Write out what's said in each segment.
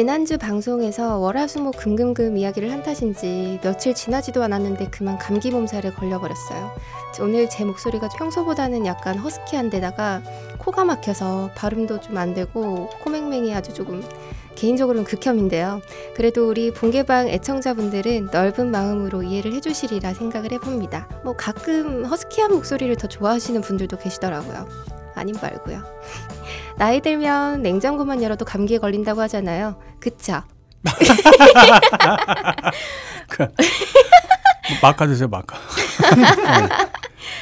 지난주 방송에서 월화수목 금금금 이야기를 한 탓인지 며칠 지나지도 않았는데 그만 감기 몸살에 걸려버렸어요. 오늘 제 목소리가 평소보다는 약간 허스키한 데다가 코가 막혀서 발음도 좀 안 되고 코맹맹이 아주 조금 개인적으로는 극혐인데요. 그래도 우리 본개방 애청자분들은 넓은 마음으로 이해를 해주시리라 생각을 해봅니다. 뭐 가끔 허스키한 목소리를 더 좋아하시는 분들도 계시더라고요. 아님 말고요. 나이 들면 냉장고만 열어도 감기에 걸린다고 하잖아요. 그쵸? 마카 드세요, 마카.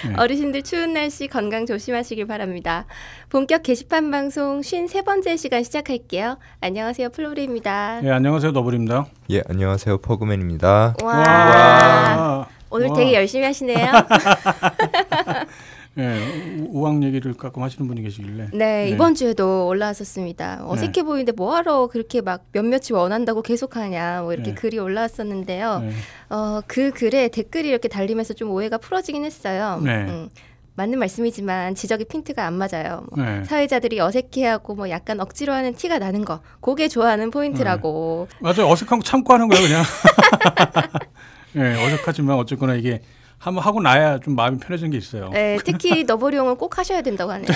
네. 어르신들 추운 날씨 건강 조심하시길 바랍니다. 본격 게시판 방송 53번째 시간 시작할게요. 안녕하세요. 플로리입니다. 예, 안녕하세요. 더블입니다. 예, 안녕하세요. 퍼그맨입니다. 와. 와. 오늘 와. 되게 열심히 하시네요. 예, 우왕 얘기를 가끔 하시는 분이 계시길래. 네, 네. 이번 주에도 올라왔었습니다. 어색해 네. 보이는데 뭐하러 그렇게 막 몇몇이 원한다고 계속하냐, 뭐 이렇게 네. 글이 올라왔었는데요. 네. 어, 그 글에 댓글이 이렇게 달리면서 좀 오해가 풀어지긴 했어요. 네. 음. 맞는 말씀이지만 지적이 핀트가 안 맞아요. 뭐 네. 사회자들이 어색해하고 뭐 약간 억지로 하는 티가 나는 거, 그게 좋아하는 포인트라고. 네. 맞아요. 어색한 거 참고 하는 거예요, 그냥. 네, 어색하지만 어쨌거나 이게 한번 하고 나야 좀 마음이 편해진 게 있어요. 네, 특히 너버리용은 꼭 하셔야 된다고 하네요.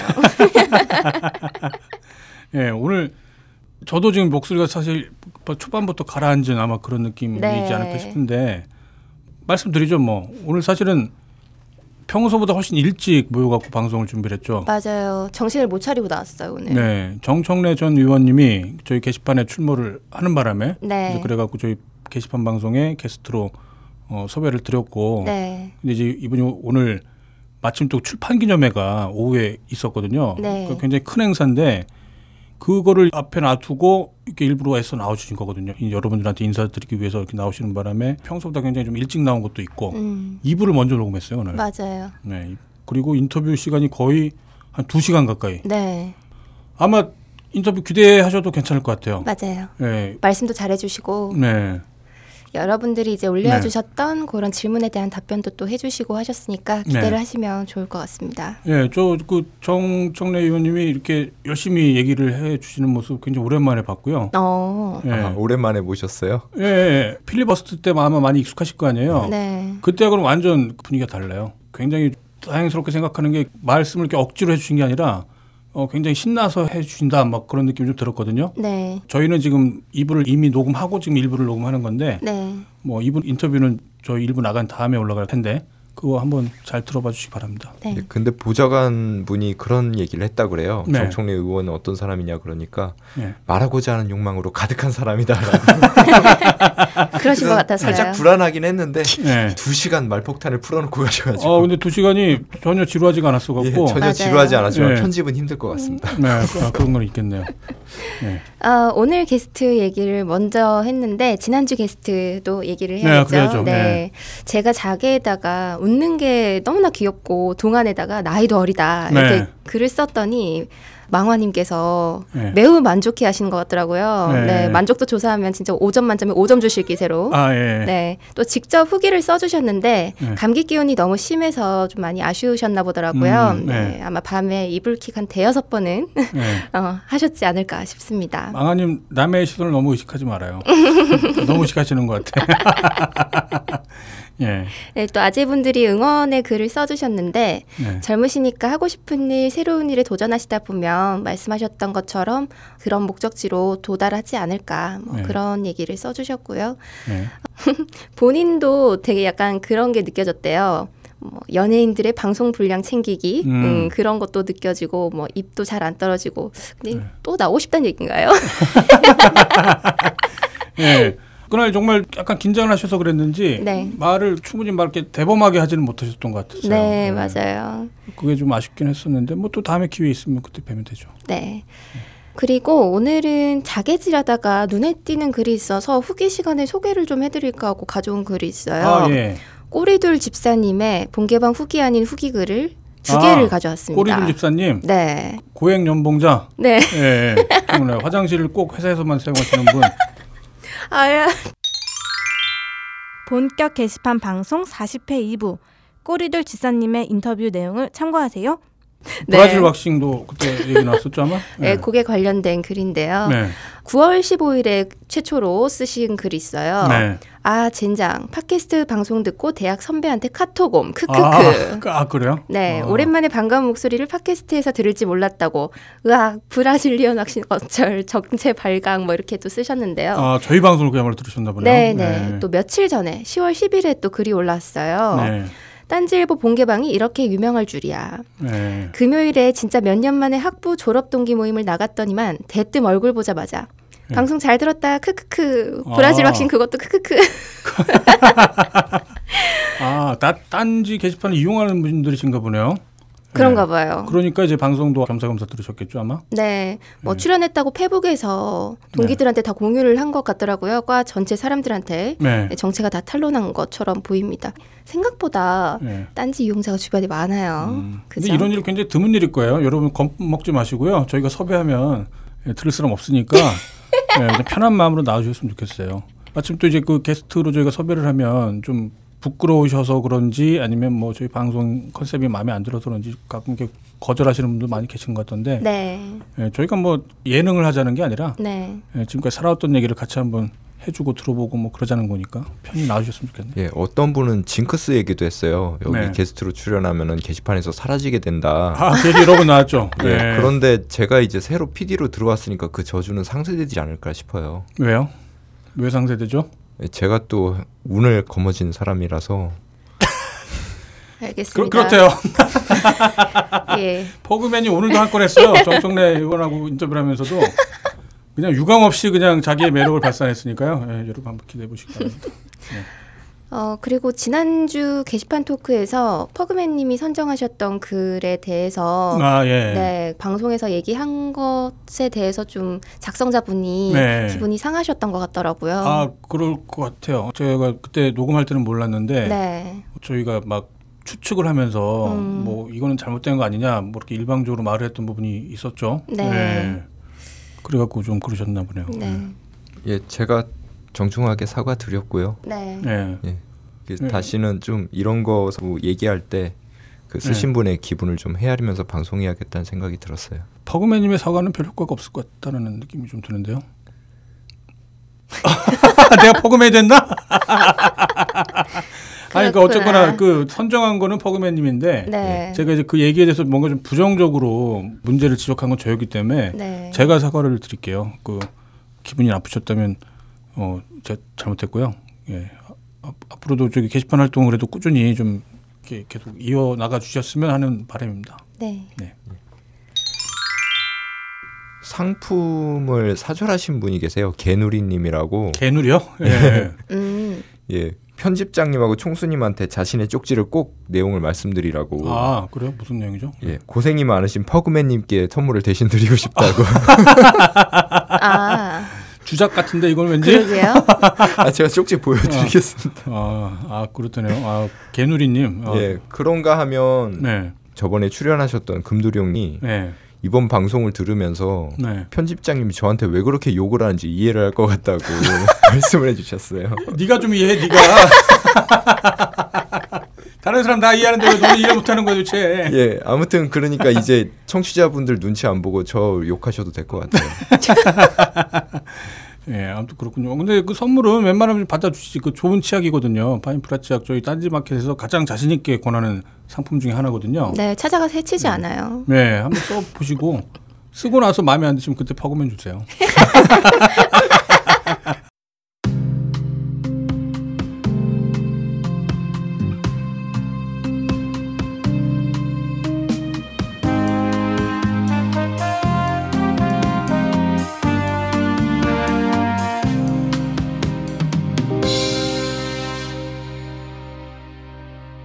네, 오늘 저도 지금 목소리가 사실 초반부터 가라앉은 아마 그런 느낌이지 네. 않을까 싶은데 말씀드리죠, 뭐 오늘 사실은 평소보다 훨씬 일찍 모여갖고 방송을 준비를 했죠. 맞아요. 정신을 못 차리고 나왔어요 오늘. 네, 정청래 전 의원님이 저희 게시판에 출몰을 하는 바람에 네. 그래갖고 저희 게시판 방송에 게스트로 어, 섭외를 드렸고 네. 근데 이제 이분이 오늘 마침 또 출판 기념회가 오후에 있었거든요. 네. 그 굉장히 큰 행사인데 그거를 앞에 놔두고 이렇게 일부러 애써 나와주신 거거든요. 여러분들한테 인사드리기 위해서 이렇게 나오시는 바람에 평소보다 굉장히 좀 일찍 나온 것도 있고 음. 2부를 먼저 녹음했어요 오늘. 맞아요. 네. 그리고 인터뷰 시간이 거의 한 2시간 가까이. 네. 아마 인터뷰 기대하셔도 괜찮을 것 같아요. 맞아요. 네. 말씀도 잘해주시고. 네. 여러분들이 이제 올려주셨던 네. 그런 질문에 대한 답변도 또 해주시고 하셨으니까 기대를 네. 하시면 좋을 것 같습니다. 예, 저그 정청래 의원님이 이렇게 열심히 얘기를 해주시는 모습 굉장히 오랜만에 봤고요. 어. 예. 아, 오랜만에 보셨어요? 예, 예, 필리버스터 때 아마 많이 익숙하실 거 아니에요. 네. 그때하고는 완전 분위기가 달라요. 굉장히 다행스럽게 생각하는 게 말씀을 이렇게 억지로 해주신 게 아니라 어, 굉장히 신나서 해주신다 막 그런 느낌이 좀 들었거든요. 네. 저희는 지금 2부를 이미 녹음하고 지금 1부를 녹음하는 건데 네. 뭐 2부 인터뷰는 저희 1부 나간 다음에 올라갈 텐데 그거 한번 잘 들어봐 주시기 바랍니다. 네. 네. 근데 보좌관 분이 그런 얘기를 했다 그래요. 네. 정청래 의원은 어떤 사람이냐 그러니까 네. 말하고자 하는 욕망으로 가득한 사람이다. 그러신 것 같았어요. 살짝 불안하긴 했는데 네. 두 시간 말폭탄을 풀어놓고 가셔가지고. 어 근데 두 시간이 전혀 지루하지가 않았어 갖고. 예, 전혀 맞아요. 지루하지 않았지만 네. 편집은 힘들 것 같습니다. 네, 아, 그런 건 있겠네요. 네. 어, 오늘 게스트 얘기를 먼저 했는데 지난주 게스트도 얘기를 해야죠. 네, 네. 제가 자기에다가 웃는 게 너무나 귀엽고 동안에다가 나이도 어리다 이렇게 네. 글을 썼더니 망화님께서 네. 매우 만족해 하시는 것 같더라고요. 네. 네. 만족도 조사하면 진짜 5점 만점에 5점 주실 기세로. 아, 예. 네. 또 직접 후기를 써주셨는데 네. 감기 기운이 너무 심해서 좀 많이 아쉬우셨나 보더라고요. 음, 네. 네. 아마 밤에 이불킥 한 대여섯 번은 어, 하셨지 않을까 싶습니다. 망화님 남의 시선을 너무 의식하지 말아요. 너무 의식하시는 것 같아. 예. 네, 또 아재분들이 응원의 글을 써주셨는데 네. 젊으시니까 하고 싶은 일, 새로운 일에 도전하시다 보면 말씀하셨던 것처럼 그런 목적지로 도달하지 않을까 뭐 네. 그런 얘기를 써주셨고요. 네. 본인도 되게 약간 그런 게 느껴졌대요. 뭐 연예인들의 방송 분량 챙기기 음. 음, 그런 것도 느껴지고 뭐 입도 잘 안 떨어지고 근데 네. 또 나오고 싶다는 얘기인가요? 네. 그날 정말 약간 긴장을 하셔서 그랬는지 네. 말을 충분히 말 이렇게 대범하게 하지는 못하셨던 것 같았어요. 네, 네. 맞아요. 그게 좀 아쉽긴 했었는데 뭐 또 다음에 기회 있으면 그때 뵈면 되죠. 네. 그리고 오늘은 자개질하다가 눈에 띄는 글이 있어서 후기 시간에 소개를 좀 해드릴까 하고 가져온 글이 있어요. 아, 예. 꼬리둘 집사님의 본개방 후기 아닌 후기 글을 두 개를 아, 가져왔습니다. 꼬리둘 집사님. 네. 고액 연봉자. 네. 예. 예. 화장실을 꼭 회사에서만 사용하시는 분. 아야. 본격 게시판 방송 40회 2부 꼬리들 지사님의 인터뷰 내용을 참고하세요. 네. 브라질 왁싱도 그때 얘기 나왔었죠 아마? 네, 네, 그게 관련된 글인데요. 네. 9월 15일에 최초로 쓰신 글이 있어요. 네. 아 젠장 팟캐스트 방송 듣고 대학 선배한테 카톡 옴 크크크. 아, 아 그래요? 네 아. 오랜만에 반가운 목소리를 팟캐스트에서 들을지 몰랐다고. 으악 브라질리언 낚시 어쩔 정체 발광 뭐 이렇게 또 쓰셨는데요. 아 저희 방송을 그야말로 들으셨나 보네요. 네네 네. 또 며칠 전에 10월 10일에 또 글이 올랐어요. 네. 딴지일보 본개방이 이렇게 유명할 줄이야. 네. 금요일에 진짜 몇 년 만에 학부 졸업 동기 모임을 나갔더니만 대뜸 얼굴 보자마자 네. 방송 잘 들었다 크크크 브라질 아. 왁싱 그것도 크크크 아 따, 딴지 게시판을 이용하는 분들이신가 보네요. 그런가 네. 봐요. 그러니까 이제 방송도 겸사겸사 들으셨겠죠 아마. 네, 뭐 네. 출연했다고 페북에서 동기들한테 네. 다 공유를 한 것 같더라고요. 과 전체 사람들한테 네. 정체가 다 탄로난 것처럼 보입니다. 생각보다 네. 딴지 이용자가 주변에 많아요. 음. 근데 이런 일 굉장히 드문 일일 거예요. 여러분 겁먹지 마시고요. 저희가 섭외하면 예, 들을 사람 없으니까 예, 편한 마음으로 나와주셨으면 좋겠어요. 마침 또 이제 그 게스트로 저희가 섭외를 하면 좀 부끄러우셔서 그런지 아니면 뭐 저희 방송 컨셉이 마음에 안 들어서 그런지 가끔 이렇게 거절하시는 분들 많이 계신 것 같던데 네. 예, 저희가 뭐 예능을 하자는 게 아니라 네. 예, 지금까지 살아왔던 얘기를 같이 한번 해주고 들어보고 뭐 그러자는 거니까 편히 나와주셨으면 좋겠네요. 예, 어떤 분은 징크스 얘기도 했어요. 여기 네. 게스트로 출연하면은 게시판에서 사라지게 된다. 아, 그 얘기 여러 번 나왔죠. 예, 네. 그런데 제가 이제 새로 PD로 들어왔으니까 그 저주는 상쇄되지 않을까 싶어요. 왜요? 왜 상쇄되죠? 제가 또 운을 거머쥔 사람이라서 알겠습니다. 그, 렇대요 예. 퍼그맨이 오늘도 한 건 했어요. 정청래 의원하고 인터뷰를 하면서도 그냥 유감 없이 그냥 자기의 매력을 발산했으니까요. 예, 여러분 한번 기대해 보시기 바랍니다. 예. 어, 그리고 지난주 게시판 토크에서 퍼그맨 님이 선정하셨던 글에 대해서 아, 예. 네, 방송에서 얘기한 것에 대해서 좀 작성자분이 네. 기분이 상하셨던 것 같더라고요. 아, 그럴 것 같아요. 제가 그때 녹음할 때는 몰랐는데 네. 저희가 막 추측을 하면서 음. 뭐 이거는 잘못된 거 아니냐 뭐 이렇게 일방적으로 말을 했던 부분이 있었죠. 네. 네. 그래갖고 좀 그러셨나 보네요. 네. 예, 제가 정중하게 사과드렸고요. 네. 네. 예. 네. 다시는 좀 이런 거 얘기할 때 그 쓰신 네. 분의 기분을 좀 헤아리면서 방송해야겠다는 생각이 들었어요. 퍼그맨님의 사과는 별 효과가 없을 것 같다는 느낌이 좀 드는데요. 내가 퍼그맨이 됐나? 아니, 그러니까 어쨌거나 그 선정한 거는 퍼그맨님인데 네. 제가 이제 그 얘기에 대해서 뭔가 좀 부정적으로 문제를 지적한 건 저였기 때문에 네. 제가 사과를 드릴게요. 그 기분이 나쁘셨다면 어, 제가 잘못했고요. 예. 앞으로도 저기 게시판 활동을 그래도 꾸준히 좀 이렇게 계속 이어 나가 주셨으면 하는 바람입니다. 네. 네. 상품을 사절하신 분이 계세요. 개누리님이라고. 개누리요? 예. 음. 예. 편집장님하고 총수님한테 자신의 쪽지를 꼭 내용을 말씀드리라고. 아 그래요? 무슨 내용이죠? 예, 고생이 많으신 퍼그맨님께 선물을 대신 드리고 싶다고. 아. 주작 같은데 이건 왠지. 그러게요. 아 제가 쪽지 보여드리겠습니다. 아, 아 그렇다네요. 아 개누리님. 아. 예 그런가 하면 네. 저번에 출연하셨던 금두룡이 네. 이번 방송을 들으면서 네. 편집장님이 저한테 왜 그렇게 욕을 하는지 이해를 할 것 같다고 말씀을 해주셨어요. 네가 좀 이해해, 네가. 다른 사람 다 이해하는데 왜 너는 이해 못하는 거야 도대체? 예, 아무튼 그러니까 이제 청취자분들 눈치 안 보고 저 욕하셔도 될 것 같아요. 예, 아무튼 그렇군요. 근데 그 선물은 웬만하면 받아주시지. 그 좋은 치약이거든요. 파인프라 치약 저희 딴지마켓에서 가장 자신 있게 권하는 상품 중에 하나거든요. 네, 찾아가서 해치지 네. 않아요. 네, 한번 써 보시고 쓰고 나서 마음에 안 드시면 그때 퍼그맨 주세요.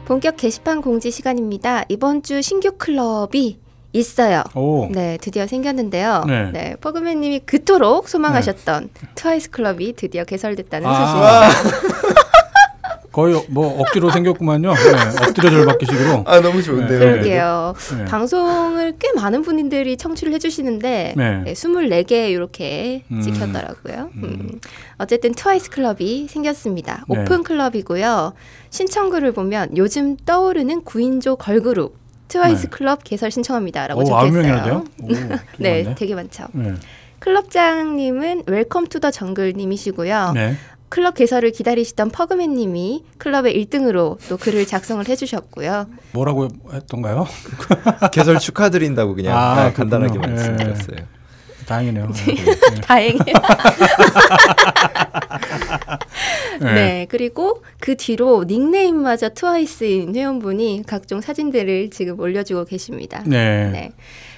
본격 게시판 공지 시간입니다. 이번 주 신규 클럽이 있어요. 오. 네, 드디어 생겼는데요. 네, 네 퍼그맨님이 그토록 소망하셨던 네. 트와이스 클럽이 드디어 개설됐다는 아. 소식입니다. 거의 뭐 억지로 생겼구만요. 네, 엎드려 절받기식으로. 아 너무 좋은데요. 네. 그러게요. 네. 방송을 꽤 많은 분들이 청취를 해주시는데 네. 24개 이렇게 음. 찍혔더라고요. 음. 음. 어쨌든 트와이스 클럽이 생겼습니다. 네. 오픈 클럽이고요. 신청글을 보면 요즘 떠오르는 9인조 걸그룹 트와이스 네. 클럽 개설 신청합니다라고 적혀있어요. 오, 네, 되게 많죠. 네. 클럽장님은 Welcome to the Jungle님이시고요. 네. 클럽 개설을 기다리시던 퍼그맨님이 클럽의 1등으로 또 글을 작성을 해주셨고요. 뭐라고 했던가요? 개설 축하드린다고 그냥 아, 간단하게 말씀드렸어요. 네. 다행이네요. 네. 다행이에요. 네. 네. 그리고 그 뒤로 닉네임마저 트와이스인 회원분이 각종 사진들을 지금 올려주고 계십니다. 네. 네.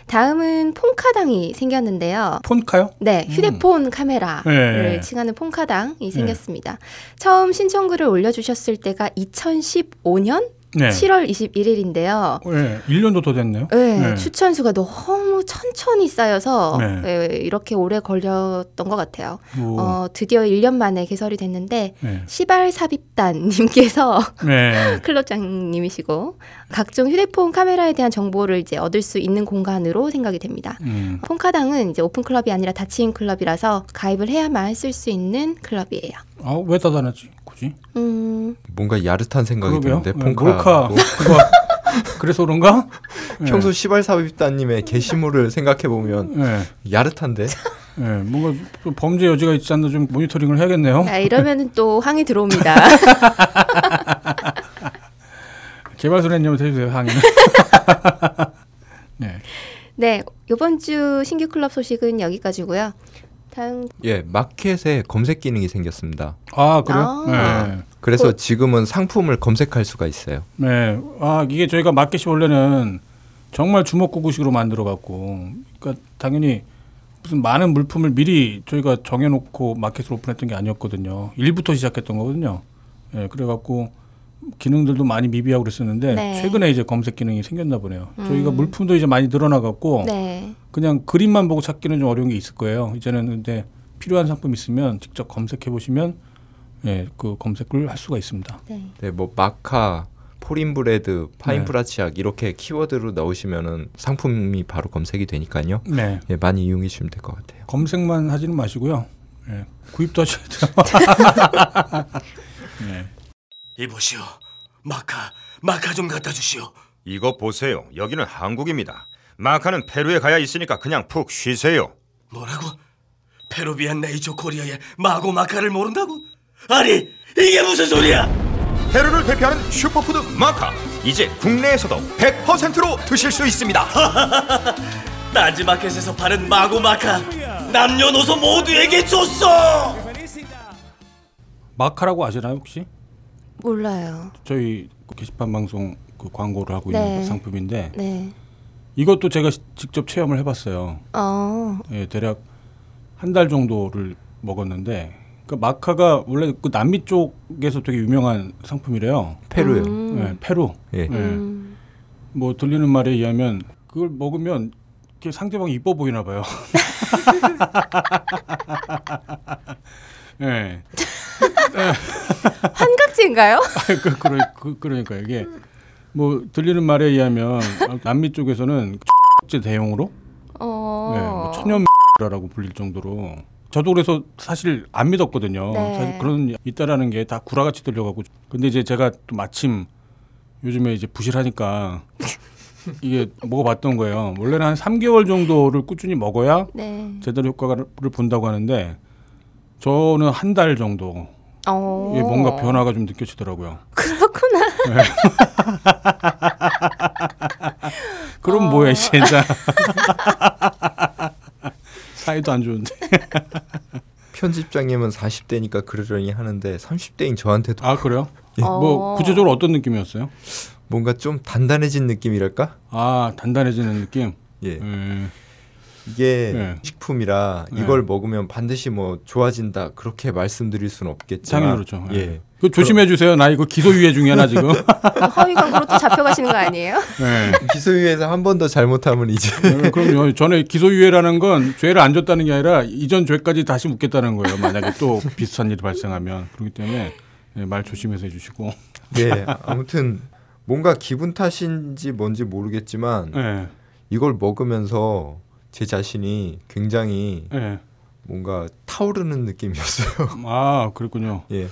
다음은 폰카당이 생겼는데요. 폰카요? 네, 음. 휴대폰 음. 카메라를 네. 칭하는 폰카당이 네. 생겼습니다. 처음 신청글을 올려주셨을 때가 2015년 네. 7월 21일인데요. 네, 1년도 더 됐네요. 네, 네. 추천 수가 너무 천천히 쌓여서 네. 네, 이렇게 오래 걸렸던 것 같아요. 어, 드디어 1년 만에 개설이 됐는데 네. 시발 삽입단님께서 네. 클럽장님이시고 각종 휴대폰 카메라에 대한 정보를 이제 얻을 수 있는 공간으로 생각이 됩니다. 음. 폰카당은 이제 오픈 클럽이 아니라 닫힌 클럽이라서 가입을 해야만 쓸 수 있는 클럽이에요. 아, 왜 닫아놨지? 굳이? 음. 뭔가 야릇한 생각이. 드는데 네, 폰카. 몰카. 뭐. 그래서 그런가? 평소 네. 시발사비따님의 게시물을 생각해 보면 네. 야릇한데. 네, 뭔가 범죄 여지가 있지 않나 좀 모니터링을 해야겠네요. 아, 이러면 또 항의 들어옵니다. 개발소년님한테 해주세요 항의는. 네. 네, 이번 주 신규 클럽 소식은 여기까지고요. 다음 예 마켓에 검색 기능이 생겼습니다. 아 그래요? 아. 네. 그래서 그, 지금은 상품을 검색할 수가 있어요. 네. 아 이게 저희가 마켓이 원래는 정말 주먹구구식으로 만들어 갖고 그러니까 당연히 무슨 많은 물품을 미리 저희가 정해놓고 마켓을 오픈했던 게 아니었거든요. 일부터 시작했던 거거든요. 예, 네, 그래갖고 기능들도 많이 미비하고 그랬었는데 네. 최근에 이제 검색 기능이 생겼나 보네요. 음. 저희가 물품도 이제 많이 늘어나갖고 네. 그냥 그림만 보고 찾기는 좀 어려운 게 있을 거예요. 이제는 근데 필요한 상품 있으면 직접 검색해 보시면 예, 그 검색을 할 수가 있습니다. 네, 네 뭐 마카, 포린브레드, 파인브라치약 네. 이렇게 키워드로 넣으시면은 상품이 바로 검색이 되니까요. 네. 예, 많이 이용해 주시면 될 것 같아요. 검색만 하지는 마시고요. 예, 구입도 하셔야 돼요. 네. 이보시오. 마카, 마카 좀 갖다 주시오. 이거 보세요. 여기는 한국입니다. 마카는 페루에 가야 있으니까 그냥 푹 쉬세요. 뭐라고? 페루비안 네이처 코리아의 마고 마카를 모른다고? 아니, 이게 무슨 소리야? 페루를 대표하는 슈퍼푸드 마카. 이제 국내에서도 100%로 드실 수 있습니다. 딴지마켓에서 파는 마고 마카. 남녀노소 모두에게 줬어. 마카라고 아시나요 혹시? 몰라요. 저희 게시판 방송 그 광고를 하고 네. 있는 상품인데 네. 이것도 제가 직접 체험을 해봤어요. 어. 예, 대략 한 달 정도를 먹었는데 그 마카가 원래 그 남미 쪽에서 되게 유명한 상품이래요. 페루요. 음. 예, 페루. 예. 예. 음. 뭐 들리는 말에 의하면 그걸 먹으면 이렇게 상대방이 이뻐 보이나 봐요. 예. 환각지인가요? 그, 그러, 그, 그 러니까 이게 뭐 들리는 말에 의하면 남미 쪽에서는 제 대용으로 어... 네, 뭐 천연라고 불릴 정도로 저도 그래서 사실 안 믿었거든요. 네. 사실 그런 있다라는 게 다 구라같이 들려가고 근데 이제 제가 또 마침 요즘에 이제 부실하니까 이게 먹어봤던 거예요. 원래는 한 3개월 정도를 꾸준히 먹어야 네. 제대로 효과를 본다고 하는데 저는 한 달 정도 어. 예, 뭔가 변화가 좀 느껴지더라고요. 그렇구나. 네. 그럼 어. 뭐야 진짜. 사이도 안 좋은데. 편집장님은 40대니까 그러려니 하는데 30대인 저한테도 아 그래요? 예. 어. 뭐 구체적으로 어떤 느낌이었어요? 뭔가 좀 단단해진 느낌이랄까? 아 단단해지는 느낌. 예. 음. 이게 네. 식품이라 네. 이걸 먹으면 반드시 뭐 좋아진다 그렇게 말씀드릴 수는 없겠지만 당연히 그렇죠. 예. 예. 그 조심해 주세요. 나 이거 기소유예 중에 하나 지금. 허위 광고로 또 잡혀가시는 거 아니에요? 네. 기소유예에서 한 번 더 잘못하면 이제. 네, 그럼요. 전에 기소유예라는 건 죄를 안 줬다는 게 아니라 이전 죄까지 다시 묻겠다는 거예요. 만약에 또 비슷한 일이 발생하면 그렇기 때문에 네, 말 조심해서 해주시고. 네. 아무튼 뭔가 기분 탓인지 뭔지 모르겠지만 네. 이걸 먹으면서 제 자신이 굉장히 네. 뭔가 타오르는 느낌이었어요. 아 그렇군요. 예.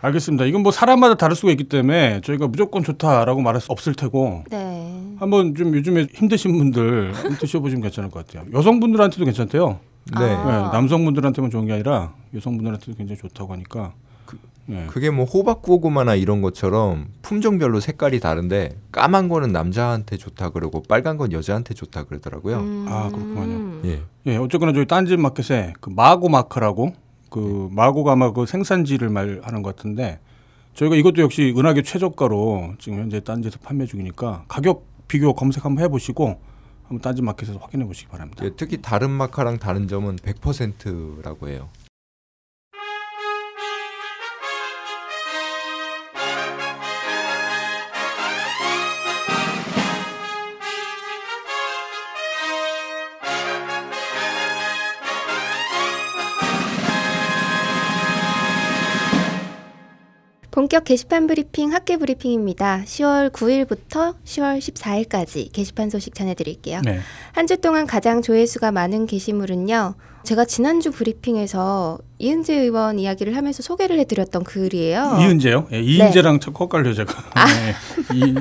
알겠습니다. 이건 뭐 사람마다 다를 수가 있기 때문에 저희가 무조건 좋다라고 말할 수 없을 테고 네. 한번 좀 요즘에 힘드신 분들 드셔보시면 괜찮을 것 같아요. 여성분들한테도 괜찮대요. 네. 네. 남성분들한테만 좋은 게 아니라 여성분들한테도 굉장히 좋다고 하니까 네. 그게 뭐 호박 고구마나 이런 것처럼 품종별로 색깔이 다른데 까만 거는 남자한테 좋다 그러고 빨간 건 여자한테 좋다 그러더라고요. 음. 아 그렇군요. 예. 예. 어쨌거나 저희 딴지 마켓에 그 마고 마크라고 그 네. 마고가 아마 그 생산지를 말하는 것 같은데 저희가 이것도 역시 은하계 최저가로 지금 현재 딴지에서 판매 중이니까 가격 비교 검색 한번 해보시고 한번 딴지 마켓에서 확인해 보시기 바랍니다. 예, 특히 다른 마카랑 다른 점은 100%라고 해요. 본격 게시판 브리핑 학계 브리핑입니다. 10월 9일부터 10월 14일까지 게시판 소식 전해드릴게요. 네. 한주 동안 가장 조회수가 많은 게시물은요. 제가 지난주 브리핑에서 이은재 의원 이야기를 하면서 소개를 해드렸던 글이에요. 이은재요? 예, 이은재랑 네. 헷갈려 제가. 아. 네. 이,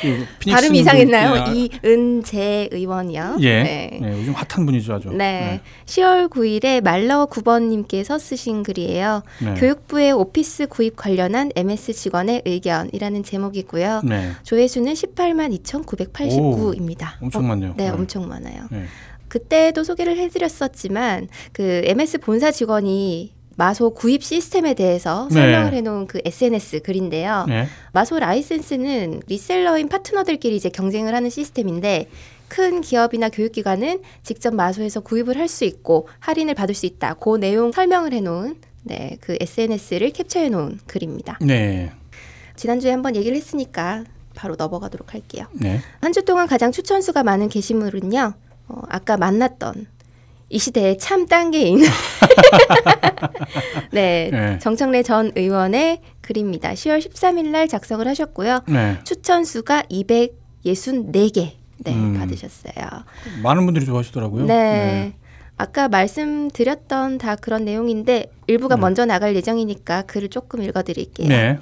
그 발음 이상했나요? 이은재 의원이요. 예. 네. 네. 요즘 핫한 분이죠, 아주. 네. 네. 10월 9일에 말러 9번님께서 쓰신 글이에요. 네. 교육부의 오피스 구입 관련한 MS 직원의 의견이라는 제목이고요. 네. 조회수는 18만 2,989입니다. 엄청 많네요. 어, 네, 엄청 많아요. 네. 그때도 소개를 해드렸었지만 그 MS 본사 직원이 마소 구입 시스템에 대해서 네. 설명을 해놓은 그 SNS 글인데요. 네. 마소 라이센스는 리셀러인 파트너들끼리 이제 경쟁을 하는 시스템인데 큰 기업이나 교육기관은 직접 마소에서 구입을 할 수 있고 할인을 받을 수 있다. 그 내용 설명을 해놓은 네, 그 SNS를 캡처해놓은 글입니다. 네. 지난주에 한번 얘기를 했으니까 바로 넘어가도록 할게요. 네. 한 주 동안 가장 추천수가 많은 게시물은요. 어, 아까 만났던 이 시대의 참 단계인 네, 네, 정청래 전 의원의 글입니다. 10월 13일 날 작성을 하셨고요. 네. 추천 수가 264개 네, 음. 받으셨어요. 많은 분들이 좋아하시더라고요. 네. 네. 아까 말씀드렸던 다 그런 내용인데 일부가 네. 먼저 나갈 예정이니까 글을 조금 읽어드릴게요. 네.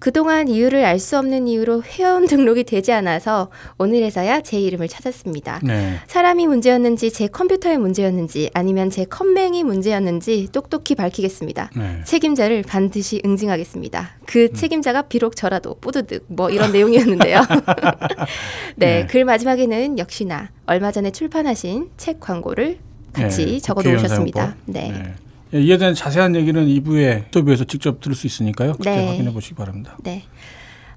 그동안 이유를 알 수 없는 이유로 회원 등록이 되지 않아서 오늘에서야 제 이름을 찾았습니다. 네. 사람이 문제였는지 제 컴퓨터의 문제였는지 아니면 제 컴맹이 문제였는지 똑똑히 밝히겠습니다. 네. 책임자를 반드시 응징하겠습니다. 그 음. 책임자가 비록 저라도 뿌드득 뭐 이런 내용이었는데요. 네, 네, 글 마지막에는 역시나 얼마 전에 출판하신 책 광고를 같이 네, 적어 놓으셨습니다. 네. 네. 예, 이에 대한 자세한 얘기는 2부에 인터뷰에서 직접 들을 수 있으니까요. 그때 네. 확인해 보시기 바랍니다. 네.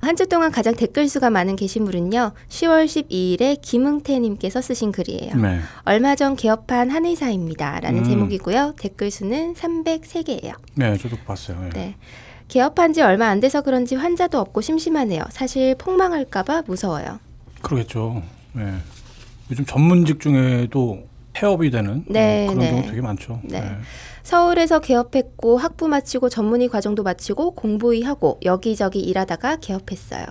한 주 동안 가장 댓글 수가 많은 게시물은요. 10월 12일에 김응태님께서 쓰신 글이에요. 네. 얼마 전 개업한 한 의사입니다라는 음. 제목이고요. 댓글 수는 303개예요. 네, 저도 봤어요. 네. 네. 개업한 지 얼마 안 돼서 그런지 환자도 없고 심심하네요. 사실 폭망할까 봐 무서워요. 그러겠죠. 네. 요즘 전문직 중에도 폐업이 되는 네, 그런 네. 경우 되게 많죠. 네. 네. 서울에서 개업했고 학부 마치고 전문의 과정도 마치고 공부의 하고 여기저기 일하다가 개업했어요.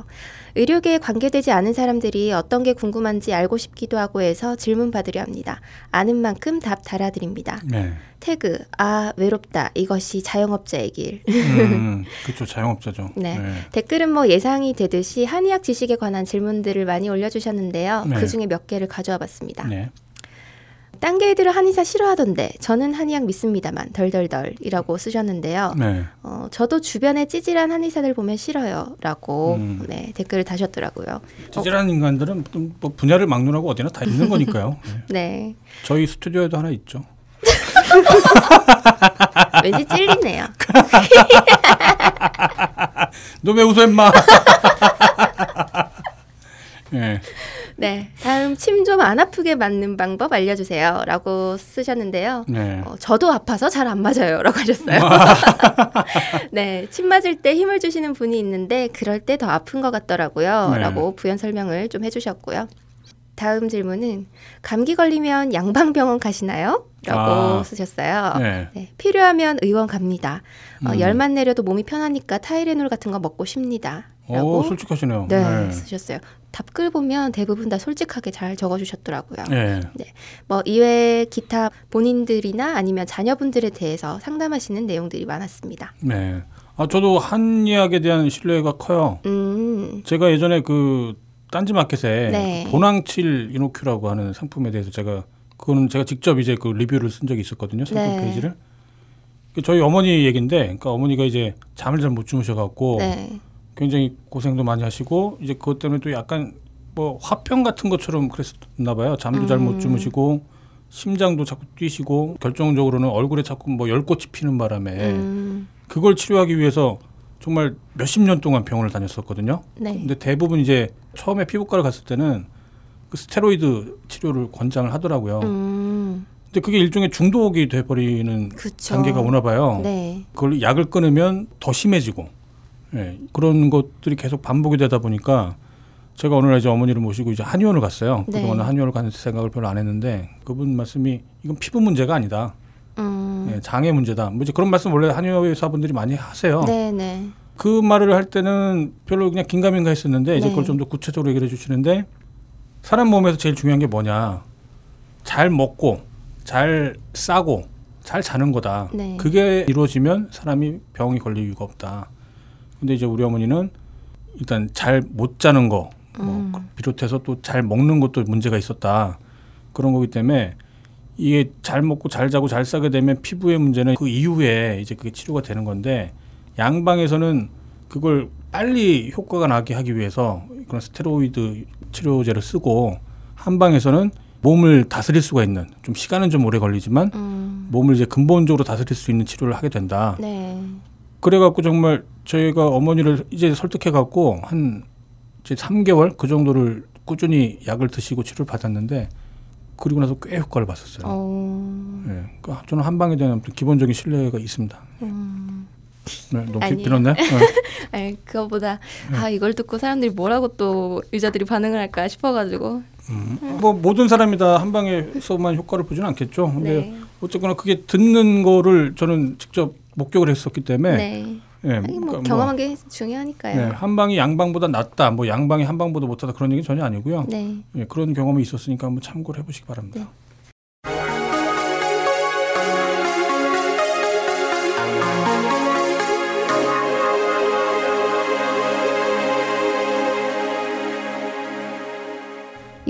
의료계에 관계되지 않은 사람들이 어떤 게 궁금한지 알고 싶기도 하고 해서 질문 받으려 합니다. 아는 만큼 답 달아드립니다. 네. 태그 아 외롭다 이것이 자영업자의 길. 음, 그렇죠 자영업자죠. 네. 네. 댓글은 뭐 예상이 되듯이 한의학 지식에 관한 질문들을 많이 올려주셨는데요. 네. 그 중에 몇 개를 가져와 봤습니다. 네. 딴 게이들을 한의사 싫어하던데 저는 한의학 믿습니다만 덜덜덜이라고 쓰셨는데요. 네. 어, 저도 주변에 찌질한 한의사들 보면 싫어요라고 음. 네, 댓글을 다셨더라고요. 찌질한 어. 인간들은 뭐 분야를 막론하고 어디나 다 있는 거니까요. 네. 네. 저희 스튜디오에도 하나 있죠. 왠지 찔리네요. 너 왜 웃어 임마? 네. 네. 다음 침 좀 안 아프게 맞는 방법 알려주세요. 라고 쓰셨는데요. 네. 어, 저도 아파서 잘 안 맞아요. 라고 하셨어요. 네. 침 맞을 때 힘을 주시는 분이 있는데 그럴 때 더 아픈 것 같더라고요. 네. 라고 부연 설명을 좀 해주셨고요. 다음 질문은 감기 걸리면 양방병원 가시나요? 라고 아, 쓰셨어요. 네. 네. 필요하면 의원 갑니다. 어, 음. 열만 내려도 몸이 편하니까 타이레놀 같은 거 먹고 쉽니다. 라고 오, 솔직하시네요. 네, 네, 쓰셨어요. 답글 보면 대부분 다 솔직하게 잘 적어주셨더라고요. 네. 네. 뭐 이외에 기타 본인들이나 아니면 자녀분들에 대해서 상담하시는 내용들이 많았습니다. 네. 아 저도 한의학에 대한 신뢰가 커요. 음. 제가 예전에 그 딴지마켓에 네. 그 보낭칠 이노큐라고 하는 상품에 대해서 제가 그거는 제가 직접 이제 그 리뷰를 쓴 적이 있었거든요. 성격 네. 페이지를. 그 저희 어머니 얘긴데, 그러니까 어머니가 이제 잠을 잘 못 주무셔갖고 네. 굉장히 고생도 많이 하시고 이제 그것 때문에 또 약간 뭐 화병 같은 것처럼 그랬었나 봐요. 잠도 음. 잘못 주무시고 심장도 자꾸 뛰시고 결정적으로는 얼굴에 자꾸 뭐 열꽃이 피는 바람에 음. 그걸 치료하기 위해서 정말 몇십 년 동안 병원을 다녔었거든요. 네. 근데 대부분 이제 처음에 피부과를 갔을 때는 그 스테로이드 치료를 권장을 하더라고요. 음. 근데 그게 일종의 중독이 돼버리는 그쵸. 단계가 오나 봐요. 네. 그걸 약을 끊으면 더 심해지고 예, 그런 것들이 계속 반복이 되다 보니까 제가 어느 날 이제 어머니를 모시고 이제 한의원을 갔어요. 네. 그동안은 한의원을 가는 생각을 별로 안 했는데 그분 말씀이 이건 피부 문제가 아니다. 음. 예, 장애 문제다. 뭐 이제 그런 말씀 원래 한의원 의사분들이 많이 하세요. 네, 네. 그 말을 할 때는 별로 그냥 긴가민가 했었는데 이제 네. 그걸 좀 더 구체적으로 얘기를 해주시는데 사람 몸에서 제일 중요한 게 뭐냐? 잘 먹고 잘 싸고 잘 자는 거다. 네. 그게 이루어지면 사람이 병이 걸릴 이유가 없다. 근데 이제 우리 어머니는 일단 잘 못 자는 거뭐 음. 비롯해서 또 잘 먹는 것도 문제가 있었다. 그런 거기 때문에 이게 잘 먹고 잘 자고 잘 싸게 되면 피부의 문제는 그 이후에 이제 그게 치료가 되는 건데 양방에서는 그걸 빨리 효과가 나게 하기 위해서 그런 스테로이드 치료제를 쓰고 한방에서는 몸을 다스릴 수가 있는 좀 시간은 좀 오래 걸리지만 음. 몸을 이제 근본적으로 다스릴 수 있는 치료를 하게 된다. 네. 그래갖고 정말 저희가 어머니를 이제 설득해갖고 한 이제 3개월 그 정도를 꾸준히 약을 드시고 치료를 받았는데 그리고 나서 꽤 효과를 봤었어요. 어... 네, 그러니까 저는 한방에 대한 기본적인 신뢰가 있습니다. 음... 네, 너무. 길었네. 네. 그거보다 네. 아 이걸 듣고 사람들이 뭐라고 또 유저들이 반응을 할까 싶어가지고. 음. 음. 뭐 모든 사람이 다 한 방에서만 효과를 보지는 않겠죠. 근데 네. 어쨌거나 그게 듣는 거를 저는 직접 목격을 했었기 때문에. 네. 네, 뭐 그러니까 경험한 뭐, 게 중요하니까요. 네, 한 방이 양방보다 낫다, 뭐 양방이 한 방보다 못하다 그런 얘기 전혀 아니고요. 네. 네, 그런 경험이 있었으니까 한번 참고를 해보시기 바랍니다.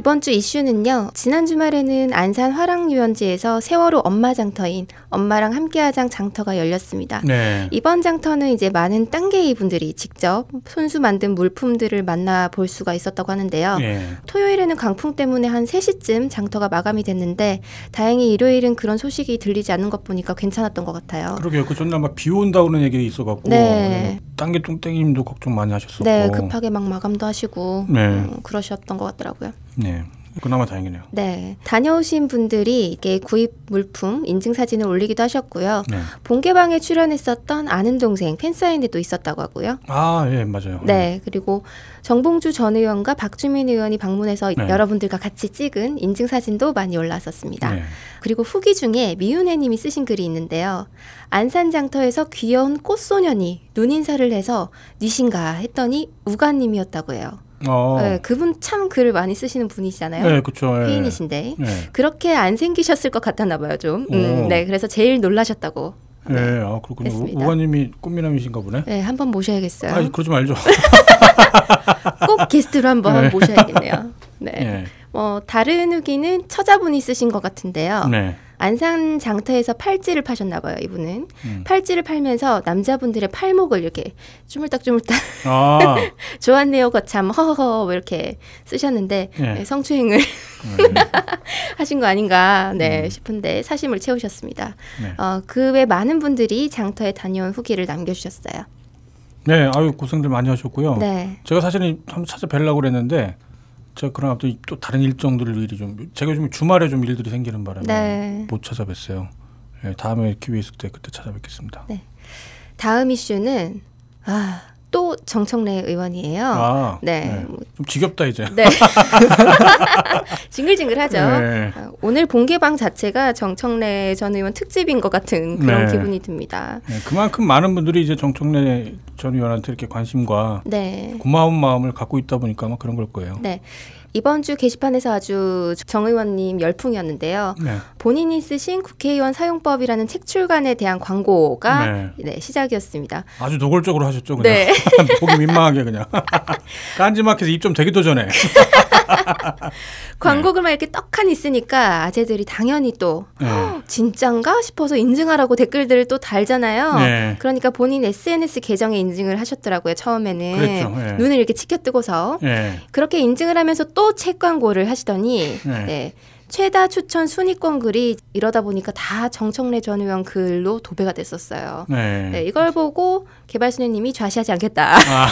이번 주 이슈는요. 지난 주말에는 안산 화랑 유원지에서 세월호 엄마 장터인 엄마랑 함께하장 장터가 열렸습니다. 네. 이번 장터는 이제 많은 딴개이 분들이 직접 손수 만든 물품들을 만나 볼 수가 있었다고 하는데요. 네. 토요일에는 강풍 때문에 한 3시쯤 장터가 마감이 됐는데 다행히 일요일은 그런 소식이 들리지 않는 것 보니까 괜찮았던 것 같아요. 그러게요. 그 전날 막비 온다고는 얘기 있어 갖고 네. 딴개 뚱땡님도 걱정 많이 하셨었고. 네, 급하게 막 마감도 하시고 네. 음, 그러셨던 것 같더라고요. 네. 그나마 다행이네요. 네. 다녀오신 분들이 이게 구입 물품 인증 사진을 올리기도 하셨고요. 네. 본개방에 출연했었던 아는 동생 팬사인회도 있었다고 하고요. 아, 예, 맞아요. 네. 그리고 정봉주 전 의원과 박주민 의원이 방문해서 네. 여러분들과 같이 찍은 인증 사진도 많이 올라왔었습니다. 네. 그리고 후기 중에 미윤혜 님이 쓰신 글이 있는데요. 안산 장터에서 귀여운 꽃소년이 눈인사를 해서 니신가 했더니 우가님이었다고 해요. 어. 네, 그분 참 글을 많이 쓰시는 분이시잖아요. 네, 그렇죠. 페인이신데 네. 그렇게 안 생기셨을 것 같았나 봐요, 좀. 음, 네, 그래서 제일 놀라셨다고. 네, 네아 그렇군요. 했습니다. 우관님이 꽃미남이신가 보네. 네, 한번 모셔야겠어요. 아, 그러지 말죠. 꼭 게스트로 한번 네. 모셔야겠네요. 네. 네. 뭐 다른 후기는 처자분이 쓰신 것 같은데요. 네. 안산 장터에서 팔찌를 파셨나 봐요, 이분은. 음. 팔찌를 팔면서 남자분들의 팔목을 이렇게 주물딱주물딱 아. 좋았네요, 거참 허허허 뭐 이렇게 쓰셨는데 네. 네, 성추행을 음. 하신 거 아닌가 네, 음. 싶은데 사심을 채우셨습니다. 네. 어, 그 외 많은 분들이 장터에 다녀온 후기를 남겨주셨어요. 네, 아유 고생들 많이 하셨고요. 네. 제가 사실은 한번 찾아뵈려고 그랬는데 제가 그런 또, 또 다른 일정들을 일이 좀 제가 좀 주말에 좀 일들이 생기는 바람에 네. 못 찾아뵀어요. 네, 다음에 기회 있을 때 그때 찾아뵙겠습니다. 네. 다음 이슈는 아, 또 정청래 의원이에요. 아, 네. 네. 좀 지겹다 이제. 네. 징글징글하죠. 네. 아, 오늘 본개방 자체가 정청래 전 의원 특집인 것 같은 그런 네. 기분이 듭니다. 네, 그만큼 많은 분들이 이제 정청래 전 의원한테 이렇게 관심과 네. 고마운 마음을 갖고 있다 보니까 아마 그런 걸 거예요. 네. 이번 주 게시판에서 아주 정 의원님 열풍이었는데요. 네. 본인이 쓰신 국회의원 사용법이라는 책 출간에 대한 광고가 네. 네, 시작이었습니다. 아주 노골적으로 하셨죠, 그냥. 네. 보기 민망하게 그냥. 깐지마켓에 입좀 되기도 전에. 광고글만 이렇게 떡하니 있으니까 아재들이 당연히 또 네. 진짠가 싶어서 인증하라고 댓글들을 또 달잖아요. 네. 그러니까 본인 SNS 계정에 인증을 하셨더라고요. 처음에는 그랬죠. 네. 눈을 이렇게 치켜뜨고서 네. 그렇게 인증을 하면서 또 책 광고를 하시더니 네. 네. 최다 추천 순위권 글이 이러다 보니까 다 정청래 전 의원 글로 도배가 됐었어요. 네. 네 이걸 보고 개발순애님이 좌시하지 않겠다. 아.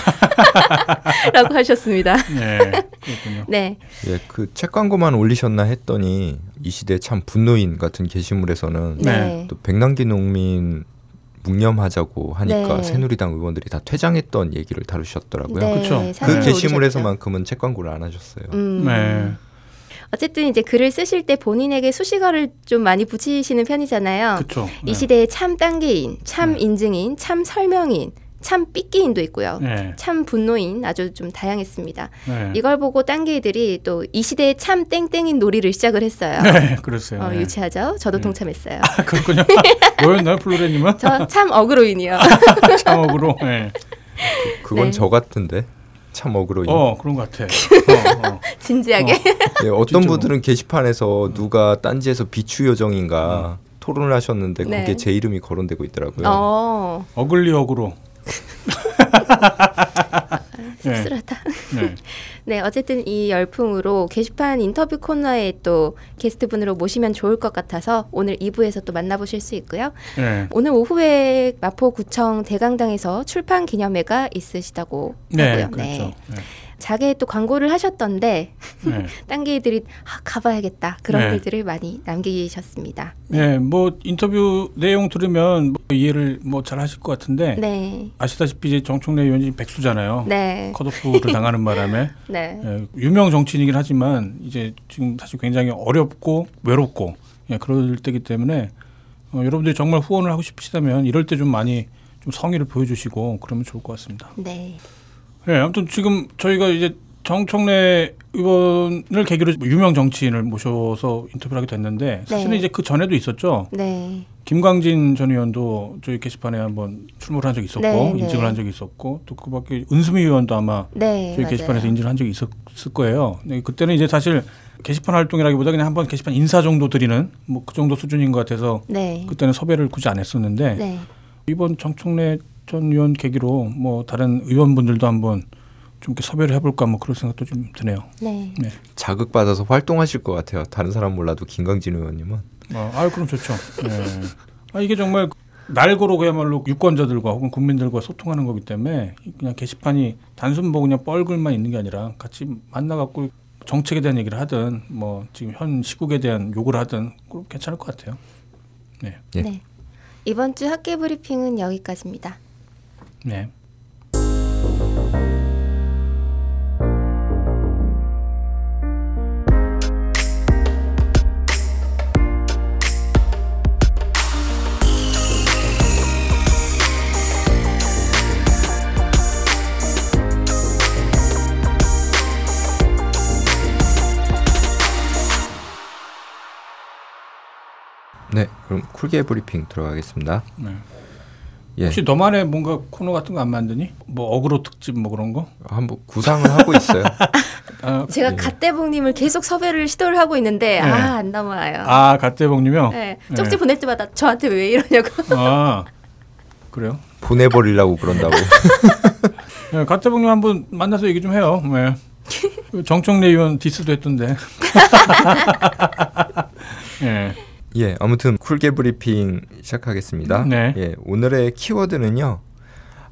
라고 하셨습니다. 네, 그렇군요. 네. 예, 그 책 광고만 올리셨나 했더니 이 시대 참 분노인 같은 게시물에서는 네. 또 백남기 농민 묵념하자고 하니까 네. 새누리당 의원들이 다 퇴장했던 얘기를 다루셨더라고요. 네, 그렇죠. 그 게시물에서만큼은 책 광고를 안 하셨어요. 음. 네. 어쨌든 이제 글을 쓰실 때 본인에게 수식어를 좀 많이 붙이시는 편이잖아요. 그쵸, 네. 이 시대의 참 단계인, 참 네. 인증인, 참 설명인, 참 삐끼인도 있고요. 네. 참 분노인 아주 좀 다양했습니다. 네. 이걸 보고 딴게이들이 또 이 시대의 참 땡땡인 놀이를 시작을 했어요. 네, 그랬어요. 어, 네. 유치하죠. 저도 네. 동참했어요. 아, 그렇군요. 뭐였나요, 플로레님은? 저 참 어그로인이요. 참 어그로. 네. 그, 그건 저 같은데. 참 어그로. 어 그런 것 같아. 어, 어. 진지하게. 어. 네, 어떤 분들은 게시판에서 누가 딴지에서 비추 요정인가 음. 토론을 하셨는데 네. 그게 제 이름이 거론되고 있더라고요. 어. 어글리 어그로. 씁쓸하다. 네. 네. 네, 어쨌든 이 열풍으로 게시판 인터뷰 코너에 또 게스트분으로 모시면 좋을 것 같아서 오늘 2부에서 또 만나보실 수 있고요. 네. 오늘 오후에 마포구청 대강당에서 출판 기념회가 있으시다고 네, 하고요. 그렇죠. 네. 네. 자게 또 광고를 하셨던데 네. 딴 게들이 아, 가봐야겠다 그런 네. 글들을 많이 남기셨습니다. 네, 뭐 인터뷰 내용 들으면 뭐 이해를 뭐 잘 하실 것 같은데 네. 아시다시피 이제 정청래 의원이 백수잖아요. 네. 컷오프를 당하는 바람에 네. 예, 유명 정치인이긴 하지만 이제 지금 사실 굉장히 어렵고 외롭고 예, 그럴 때기 때문에 어, 여러분들이 정말 후원을 하고 싶으시다면 이럴 때 좀 많이 좀 성의를 보여주시고 그러면 좋을 것 같습니다. 네. 네, 아무튼 지금 저희가 이제 정청래 의원을 계기로 유명 정치인을 모셔서 인터뷰를 하게 됐는데 사실은 네. 이제 그 전에도 있었죠. 네. 김광진 전 의원도 저희 게시판에 한번 출몰을 한 적이 있었고 네, 네. 인증을 한 적이 있었고 또 그밖에 은수미 의원도 아마 네, 저희 맞아요. 게시판에서 인증을 한 적이 있었을 거예요. 네, 그때는 이제 사실 게시판 활동이라기보다 그냥 한번 게시판 인사 정도 드리는 뭐 그 정도 수준인 것 같아서 네. 그때는 섭외를 굳이 안 했었는데 네. 이번 정청래 전 의원 계기로 뭐 다른 의원분들도 한번 좀 이렇게 섭외를 해볼까 뭐 그런 생각도 좀 드네요. 네. 네. 자극 받아서 활동하실 것 같아요. 다른 사람 몰라도 김강진 의원님은. 아, 아 그럼 좋죠. 네. 아 이게 정말 날고로 그야말로 유권자들과 혹은 국민들과 소통하는 거기 때문에 그냥 게시판이 단순 뭐 그냥 뻘글만 있는 게 아니라 같이 만나갖고 정책에 대한 얘기를 하든 뭐 지금 현 시국에 대한 욕을 하든 그럼 괜찮을 것 같아요. 네. 네. 네. 이번 주 학계 브리핑은 여기까지입니다. 네. 네, 그럼 쿨게 브리핑 들어가겠습니다. 네. 예. 혹시 너만의 뭔가 코너 같은 거 안 만드니? 뭐 어그로 특집 뭐 그런 거? 한번 구상을 하고 있어요. 아, 제가 예. 갓대봉님을 계속 섭외를 시도를 하고 있는데 네. 아안 넘어와요. 아 갓대봉님요? 네. 쪽지 네. 보낼 때마다 저한테 왜 이러냐고. 아 그래요? 보내버리려고 그런다고. 네, 갓대봉님 한번 만나서 얘기 좀 해요. 네. 정청래 의원 디스도 했던데. 예. 예, 아무튼 쿨게 브리핑 시작하겠습니다. 네. 예, 오늘의 키워드는요.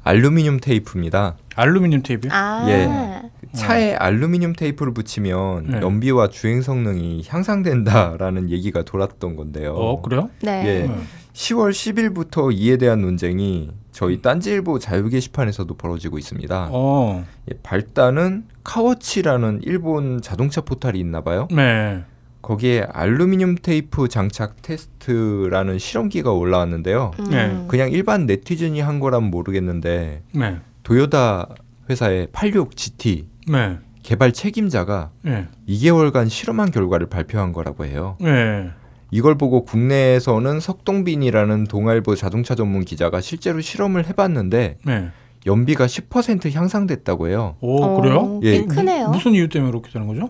알루미늄 테이프입니다. 알루미늄 테이프? 아~ 예. 차에 알루미늄 테이프를 붙이면 네. 연비와 주행 성능이 향상된다라는 얘기가 돌았던 건데요. 어, 그래요? 네. 예. 10월 10일부터 이에 대한 논쟁이 저희 딴지일보 자유 게시판에서도 벌어지고 있습니다. 어. 예, 발단은 카워치라는 일본 자동차 포탈이 있나 봐요. 네. 거기에 알루미늄 테이프 장착 테스트라는 실험기가 올라왔는데요. 음. 네. 그냥 일반 네티즌이 한 거라면 모르겠는데 네. 도요다 회사의 86 GT 네. 개발 책임자가 2개월간 실험한 결과를 발표한 거라고 해요. 네. 이걸 보고 국내에서는 석동빈이라는 동아일보 자동차 전문 기자가 실제로 실험을 해봤는데 네. 연비가 10% 향상됐다고 해요. 오 그래요? 예. 크네요. 무슨 이유 때문에 그렇게 되는 거죠?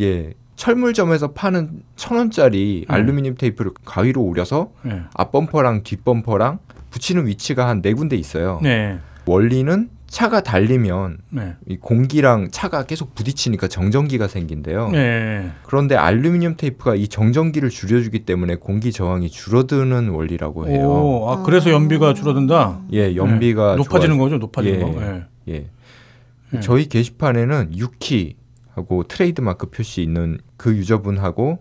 예 철물점에서 파는 천 원짜리 네. 알루미늄 테이프를 가위로 오려서 네. 앞 범퍼랑 뒷 범퍼랑 붙이는 위치가 한 네 군데 있어요. 네. 원리는 차가 달리면 네. 이 공기랑 차가 계속 부딪히니까 정전기가 생긴대요. 네. 그런데 알루미늄 테이프가 이 정전기를 줄여주기 때문에 공기 저항이 줄어드는 원리라고 해요. 오, 아 그래서 연비가 줄어든다. 예, 연비가 네. 높아지는 좋아... 거죠. 높아지는 예, 거. 예. 예. 예. 저희 게시판에는 유키 하고 트레이드마크 표시 있는 그 유저분하고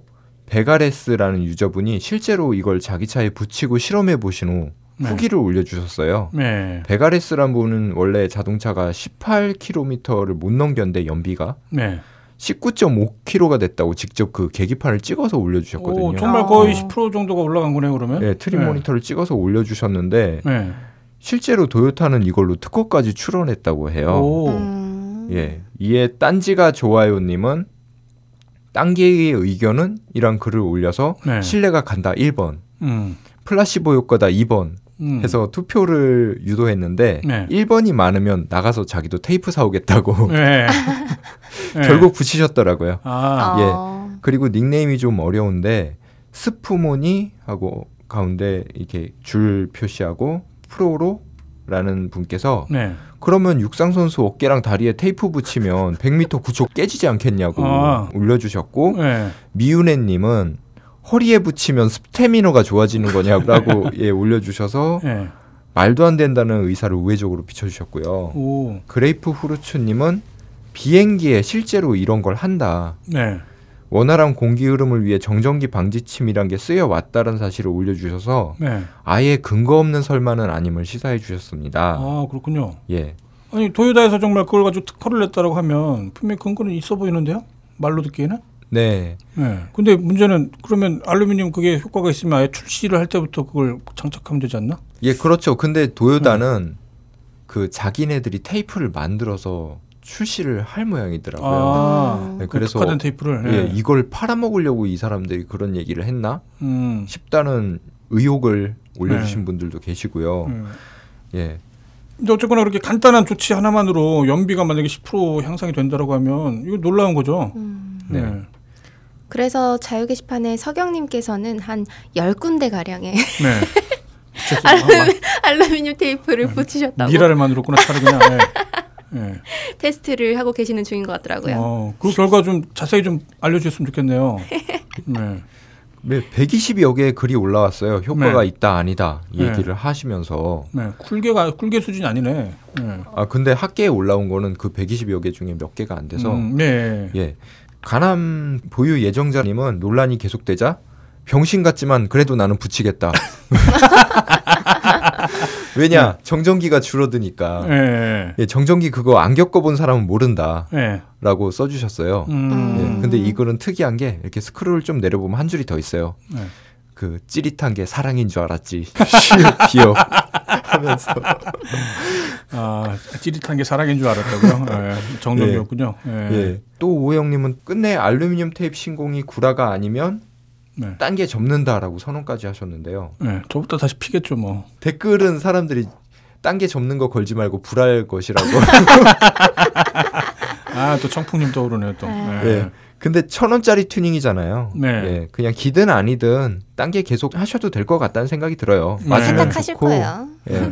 베가레스라는 유저분이 실제로 이걸 자기 차에 붙이고 실험해 보신 후 네. 후기를 올려주셨어요. 네. 베가레스란 분은 원래 자동차가 18km를 못 넘겼는데 연비가 네. 19.5km가 됐다고 직접 그 계기판을 찍어서 올려주셨거든요. 오, 정말 거의 아. 10% 정도가 올라간 거네요, 그러면? 네, 트림 네. 모니터를 찍어서 올려주셨는데 네. 실제로 도요타는 이걸로 특허까지 출원했다고 해요. 음. 예, 이에 딴지가 좋아요님은 딴개의 의견은 이런 글을 올려서 네. 신뢰가 간다 1번, 음. 플라시보 효과다 2번, 음. 해서 투표를 유도했는데 네. 1번이 많으면 나가서 자기도 테이프 사오겠다고 네. 결국 붙이셨더라고요. 아. 예. 그리고 닉네임이 좀 어려운데 스프모니 하고 가운데 이렇게 줄 표시하고 프로로 라는 분께서 네. 그러면 육상 선수 어깨랑 다리에 테이프 붙이면 100m 9초 깨지지 않겠냐고 아. 올려주셨고 네. 미윤혜님은 허리에 붙이면 스태미너가 좋아지는 거냐고 예, 올려주셔서 네. 말도 안 된다는 의사를 우회적으로 비춰주셨고요. 오. 그레이프 후르츠님은 비행기에 실제로 이런 걸 한다. 네. 원활한 공기 흐름을 위해 정전기 방지침이란 게 쓰여 왔다는 사실을 올려주셔서 네. 아예 근거 없는 설마는 아님을 시사해 주셨습니다. 아 그렇군요. 예. 아니 도요다에서 정말 그걸 가지고 특허를 냈다고 하면 분명 근거는 있어 보이는데요. 말로 듣기에는. 네. 네. 근데 문제는 그러면 알루미늄 그게 효과가 있으면 아예 출시를 할 때부터 그걸 장착하면 되지 않나? 예, 그렇죠. 근데 도요다는 네. 그 자기네들이 테이프를 만들어서 출시를 할 모양이더라고요. 아, 네, 그 그래서 그 테이프를 예, 네. 이걸 팔아먹으려고 이 사람들이 그런 얘기를 했나 음. 싶다는 의혹을 올려주신 네. 분들도 계시고요. 음. 예. 근데 어쨌거나 그렇게 간단한 조치 하나만으로 연비가 만약에 10% 향상이 된다고 하면 이거 놀라운 거죠. 음. 네. 그래서 자유 게시판에 서경님께서는 한 열군데 가량의 네. 알루미, 알루미늄 테이프를 네. 붙이셨다고. 미라를 만들었구나 차를 그냥. 네. 네. 테스트를 하고 계시는 중인 것 같더라고요. 어, 그 결과 좀 자세히 좀 알려주셨으면 좋겠네요. 네. 네, 120여 개의 글이 올라왔어요. 효과가 네. 있다 아니다 네. 얘기를 네. 하시면서. 네, 쿨개가 쿨개 수준이 아니네. 네. 아 근데 학계에 올라온 거는 그 120여 개 중에 몇 개가 안 돼서. 음, 네. 예. 가남 보유 예정자님은 논란이 계속되자 병신 같지만 그래도 나는 붙이겠다. 왜냐 네. 정전기가 줄어드니까 네. 예, 정전기 그거 안 겪어본 사람은 모른다라고 네. 써주셨어요. 음. 예, 근데 이 글은 특이한 게 이렇게 스크롤 좀 내려보면 한 줄이 더 있어요. 네. 그 찌릿한 게 사랑인 줄 알았지. 비어 하면서 아 찌릿한 게 사랑인 줄 알았다고요. 네, 정정이었군요. 예. 예. 또 오영님은 끝내 알루미늄 테이프 신공이 구라가 아니면 네. 딴게 접는다라고 선언까지 하셨는데요. 네, 저부터 다시 피겠죠 뭐. 댓글은 사람들이 딴 게 접는 거 걸지 말고 불할 것이라고. 아 또 청풍님 떠오르네요 또. 네. 네. 근데 천 원짜리 튜닝이잖아요. 네. 네. 그냥 기든 아니든 딴 게 계속 하셔도 될 것 같다는 생각이 들어요. 네. 맞으면 좋고. 예.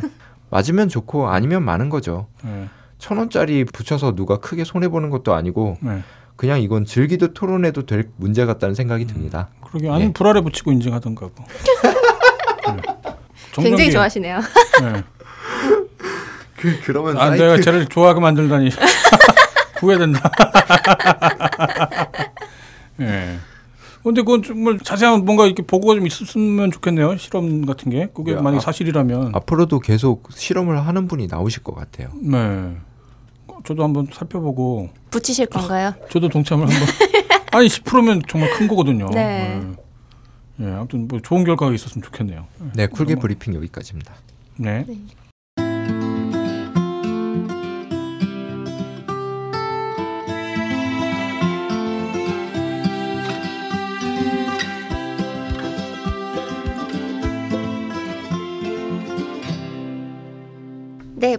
맞으면 좋고 아니면 많은 거죠. 네. 천 원짜리 붙여서 누가 크게 손해 보는 것도 아니고 네. 그냥 이건 즐기듯 토론해도 될 문제 같다는 생각이 듭니다. 음, 그러게 아니 예. 불알에 붙이고 인증하던가 고 네. 굉장히 좋아하시네요. 네. 그 그러면 아 사이트... 내가 쟤를 좋아하게 만들다니 후회된다. 예. 네. 근데 그건 정말 자세한 뭔가 이렇게 보고가 좀 있었으면 좋겠네요. 실험 같은 게. 그게 네, 만약 아, 사실이라면 앞으로도 계속 실험을 하는 분이 나오실 것 같아요. 네. 저도 한번 살펴보고 붙이실 건가요? 저도 동참을 한번. 아니 10%면 정말 큰 거거든요. 네. 네. 네. 아무튼 뭐 좋은 결과가 있었으면 좋겠네요. 네, 쿨게 브리핑 여기까지입니다. 네. 네.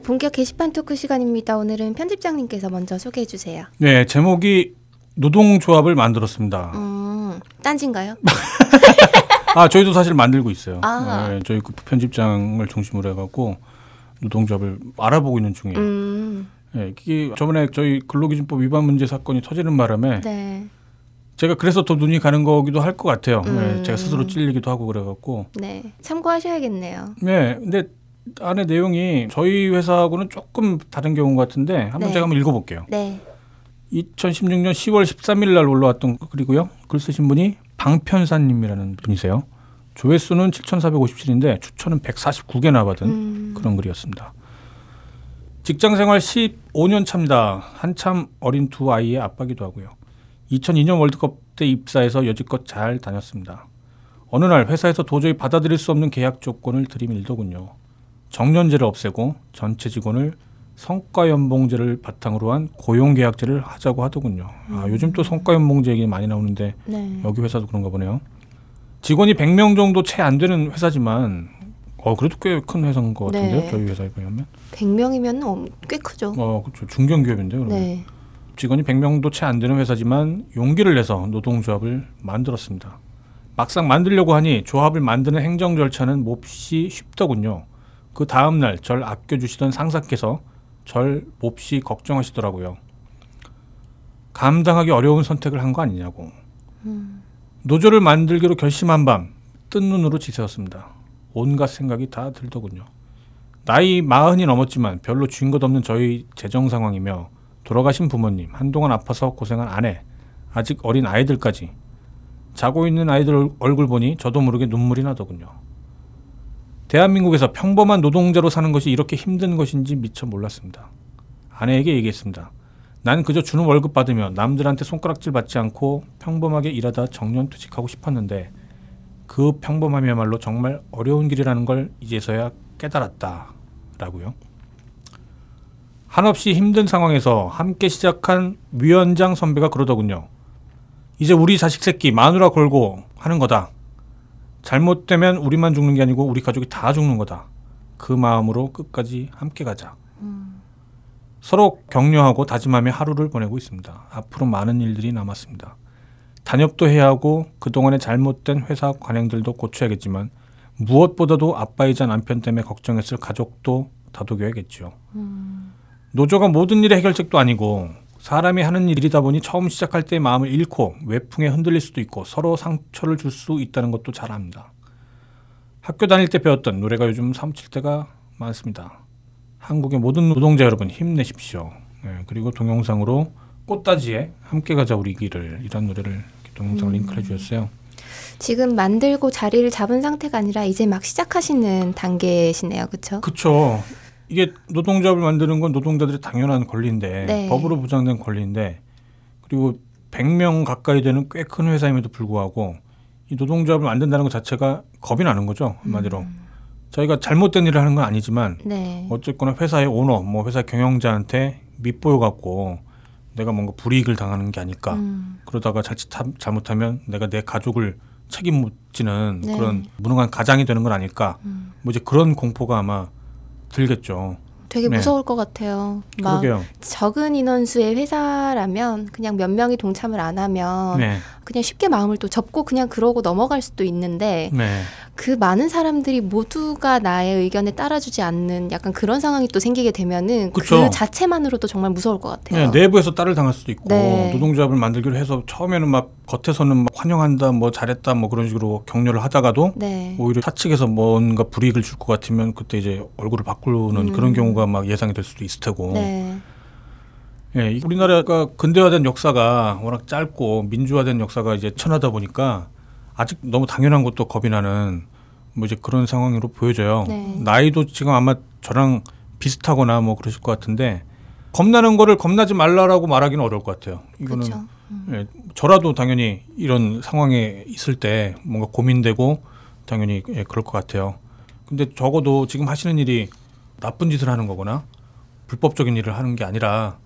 본격 게시판 토크 시간입니다. 오늘은 편집장님께서 먼저 소개해 주세요. 네, 제목이 노동조합을 만들었습니다. 음, 딴진가요? 아 저희도 사실 만들고 있어요. 아. 네, 저희 그 편집장을 중심으로 해갖고 노동조합을 알아보고 있는 중이에요. 음. 네, 이게 저번에 저희 근로기준법 위반 문제 사건이 터지는 바람에 네. 제가 그래서 더 눈이 가는 거기도 할 것 같아요. 네, 음. 네, 제가 스스로 찔리기도 하고 그래갖고. 네, 참고하셔야겠네요. 네, 근데 안에 내용이 저희 회사하고는 조금 다른 경우 같은데 한번 네. 제가 한번 읽어볼게요. 네. 2016년 10월 13일 날 올라왔던 글이고요. 글 쓰신 분이 방편사님이라는 분이세요. 조회수는 7,457인데 추천은 149개나 받은 음. 그런 글이었습니다. 직장 생활 15년 차입니다. 한참 어린 두 아이의 아빠기도 하고요. 2002년 월드컵 때 입사해서 여지껏 잘 다녔습니다. 어느 날 회사에서 도저히 받아들일 수 없는 계약 조건을 들이밀더군요. 정년제를 없애고 전체 직원을 성과 연봉제를 바탕으로 한 고용 계약제를 하자고 하더군요. 아, 음. 요즘 또 성과 연봉제 얘기 많이 나오는데 네. 여기 회사도 그런가 보네요. 직원이 100명 정도 채 안 되는 회사지만 어 그래도 꽤 큰 회사인 것 같은데요. 네. 저희 회사에 비하면. 100명이면 꽤 크죠. 어, 그렇죠. 중견 기업인데요. 네. 직원이 100명도 채 안 되는 회사지만 용기를 내서 노동조합을 만들었습니다. 막상 만들려고 하니 조합을 만드는 행정 절차는 몹시 쉽더군요. 그 다음 날 절 아껴주시던 상사께서 절 몹시 걱정하시더라고요. 감당하기 어려운 선택을 한 거 아니냐고. 음. 노조를 만들기로 결심한 밤 뜬 눈으로 지새웠습니다. 온갖 생각이 다 들더군요. 나이 마흔이 넘었지만 별로 쥔 것 없는 저희 재정 상황이며 돌아가신 부모님, 한동안 아파서 고생한 아내, 아직 어린 아이들까지 자고 있는 아이들 얼굴 보니 저도 모르게 눈물이 나더군요. 대한민국에서 평범한 노동자로 사는 것이 이렇게 힘든 것인지 미처 몰랐습니다. 아내에게 얘기했습니다. 난 그저 주는 월급 받으며 남들한테 손가락질 받지 않고 평범하게 일하다 정년퇴직하고 싶었는데 그 평범함이야말로 정말 어려운 길이라는 걸 이제서야 깨달았다. 라고요. 한없이 힘든 상황에서 함께 시작한 위원장 선배가 그러더군요. 이제 우리 자식 새끼 마누라 걸고 하는 거다. 잘못되면 우리만 죽는 게 아니고 우리 가족이 다 죽는 거다. 그 마음으로 끝까지 함께 가자. 음. 서로 격려하고 다짐하며 하루를 보내고 있습니다. 앞으로 많은 일들이 남았습니다. 단협도 해야 하고 그동안의 잘못된 회사 관행들도 고쳐야겠지만 무엇보다도 아빠이자 남편 때문에 걱정했을 가족도 다독여야겠죠. 음. 노조가 모든 일의 해결책도 아니고 사람이 하는 일이다 보니 처음 시작할 때 마음을 잃고 외풍에 흔들릴 수도 있고 서로 상처를 줄 수 있다는 것도 잘 압니다. 학교 다닐 때 배웠던 노래가 요즘 사무칠 때가 많습니다. 한국의 모든 노동자 여러분 힘내십시오. 네, 그리고 동영상으로 꽃다지에 함께 가자 우리 길을 이런 노래를 동영상 음. 링크를 해주셨어요. 지금 만들고 자리를 잡은 상태가 아니라 이제 막 시작하시는 단계시네요, 그렇죠? 그렇죠. 이게 노동조합을 만드는 건 노동자들의 당연한 권리인데 네. 법으로 보장된 권리인데 그리고 100명 가까이 되는 꽤 큰 회사임에도 불구하고 이 노동조합을 만든다는 것 자체가 겁이 나는 거죠 한마디로 음. 저희가 잘못된 일을 하는 건 아니지만 네. 어쨌거나 회사의 오너 뭐 회사 경영자한테 밑보여 갖고 내가 뭔가 불이익을 당하는 게 아닐까 음. 그러다가 자칫 잘못하면 내가 내 가족을 책임 못 지는 네. 그런 무능한 가장이 되는 건 아닐까 음. 뭐 이제 그런 공포가 아마 들겠죠. 되게 네. 무서울 것 같아요. 막 그러게요. 적은 인원수의 회사라면 그냥 몇 명이 동참을 안 하면 네. 그냥 쉽게 마음을 또 접고 그냥 그러고 넘어갈 수도 있는데 네. 그 많은 사람들이 모두가 나의 의견에 따라주지 않는 약간 그런 상황이 또 생기게 되면은 그 그쵸. 그 자체만으로도 정말 무서울 것 같아요. 네, 내부에서 따를 당할 수도 있고 네. 노동조합을 만들기로 해서 처음에는 막 겉에서는 막 환영한다, 뭐 잘했다, 뭐 그런 식으로 격려를 하다가도 네. 오히려 사측에서 뭔가 불이익을 줄 것 같으면 그때 이제 얼굴을 바꾸는 음. 그런 경우가 막 예상이 될 수도 있을 테고. 네. 예, 우리나라가 근대화된 역사가 워낙 짧고 민주화된 역사가 이제 천하다 보니까 아직 너무 당연한 것도 겁이 나는 뭐 이제 그런 상황으로 보여져요. 네. 나이도 지금 아마 저랑 비슷하거나 뭐 그러실 것 같은데 겁나는 거를 겁나지 말라라고 말하기는 어려울 것 같아요. 이거는 음. 예, 저라도 당연히 이런 상황에 있을 때 뭔가 고민되고 당연히 예, 그럴 것 같아요. 근데 적어도 지금 하시는 일이 나쁜 짓을 하는 거거나 불법적인 일을 하는 게 아니라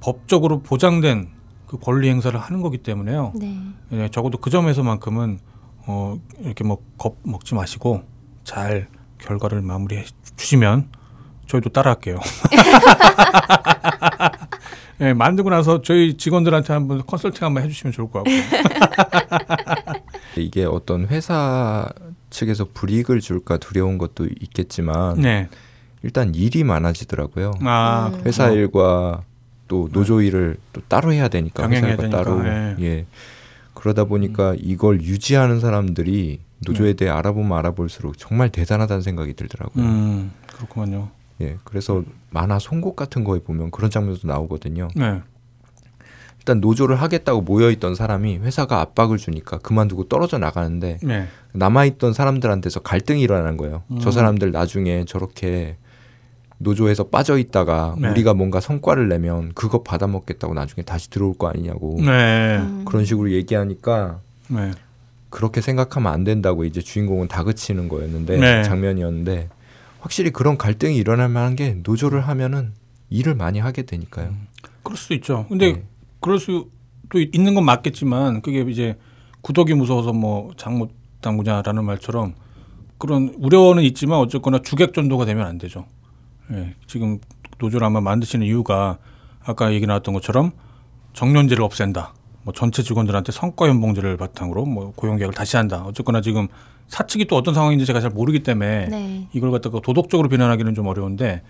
법적으로 보장된 그 권리 행사를 하는 거기 때문에요. 네. 예, 적어도 그 점에서만큼은 어, 이렇게 뭐 겁 먹지 마시고 잘 결과를 마무리해 주시면 저희도 따라할게요. 예, 네, 만들고 나서 저희 직원들한테 한번 컨설팅 한번 해주시면 좋을 것 같고. 이게 어떤 회사 측에서 불이익을 줄까 두려운 것도 있겠지만 네. 일단 일이 많아지더라고요. 아, 회사 일과 또 노조 일을 또 따로 해야 되니까 회사 일과 따로 네. 예 그러다 보니까 음. 이걸 유지하는 사람들이 노조에 네. 대해 알아보면 알아볼수록 정말 대단하다는 생각이 들더라고요. 음, 그렇군요. 예, 그래서 만화 송곳 같은 거에 보면 그런 장면도 나오거든요. 네. 일단 노조를 하겠다고 모여있던 사람이 회사가 압박을 주니까 그만두고 떨어져 나가는데 네. 남아있던 사람들한테서 갈등이 일어나는 거예요. 음. 저 사람들 나중에 저렇게 노조에서 빠져 있다가 네. 우리가 뭔가 성과를 내면 그거 받아먹겠다고 나중에 다시 들어올 거 아니냐고 네. 음. 그런 식으로 얘기하니까 네. 그렇게 생각하면 안 된다고 이제 주인공은 다그치는 거였는데 네. 장면이었는데 확실히 그런 갈등이 일어날 만한 게 노조를 하면은 일을 많이 하게 되니까요. 음, 그럴 수 있죠. 근데 네. 그럴 수도 있는 건 맞겠지만 그게 이제 구독이 무서워서 뭐 장못 당구냐라는 말처럼 그런 우려는 있지만 어쨌거나 주객 전도가 되면 안 되죠. 예, 지금 노조를 아마 만드시는 이유가 아까 얘기 나왔던 것처럼 정년제를 없앤다. 뭐 전체 직원들한테 성과 연봉제를 바탕으로 뭐 고용 계약을 다시 한다. 어쨌거나 지금 사측이 또 어떤 상황인지 제가 잘 모르기 때문에 네. 이걸 갖다가 도덕적으로 비난하기는 좀 어려운데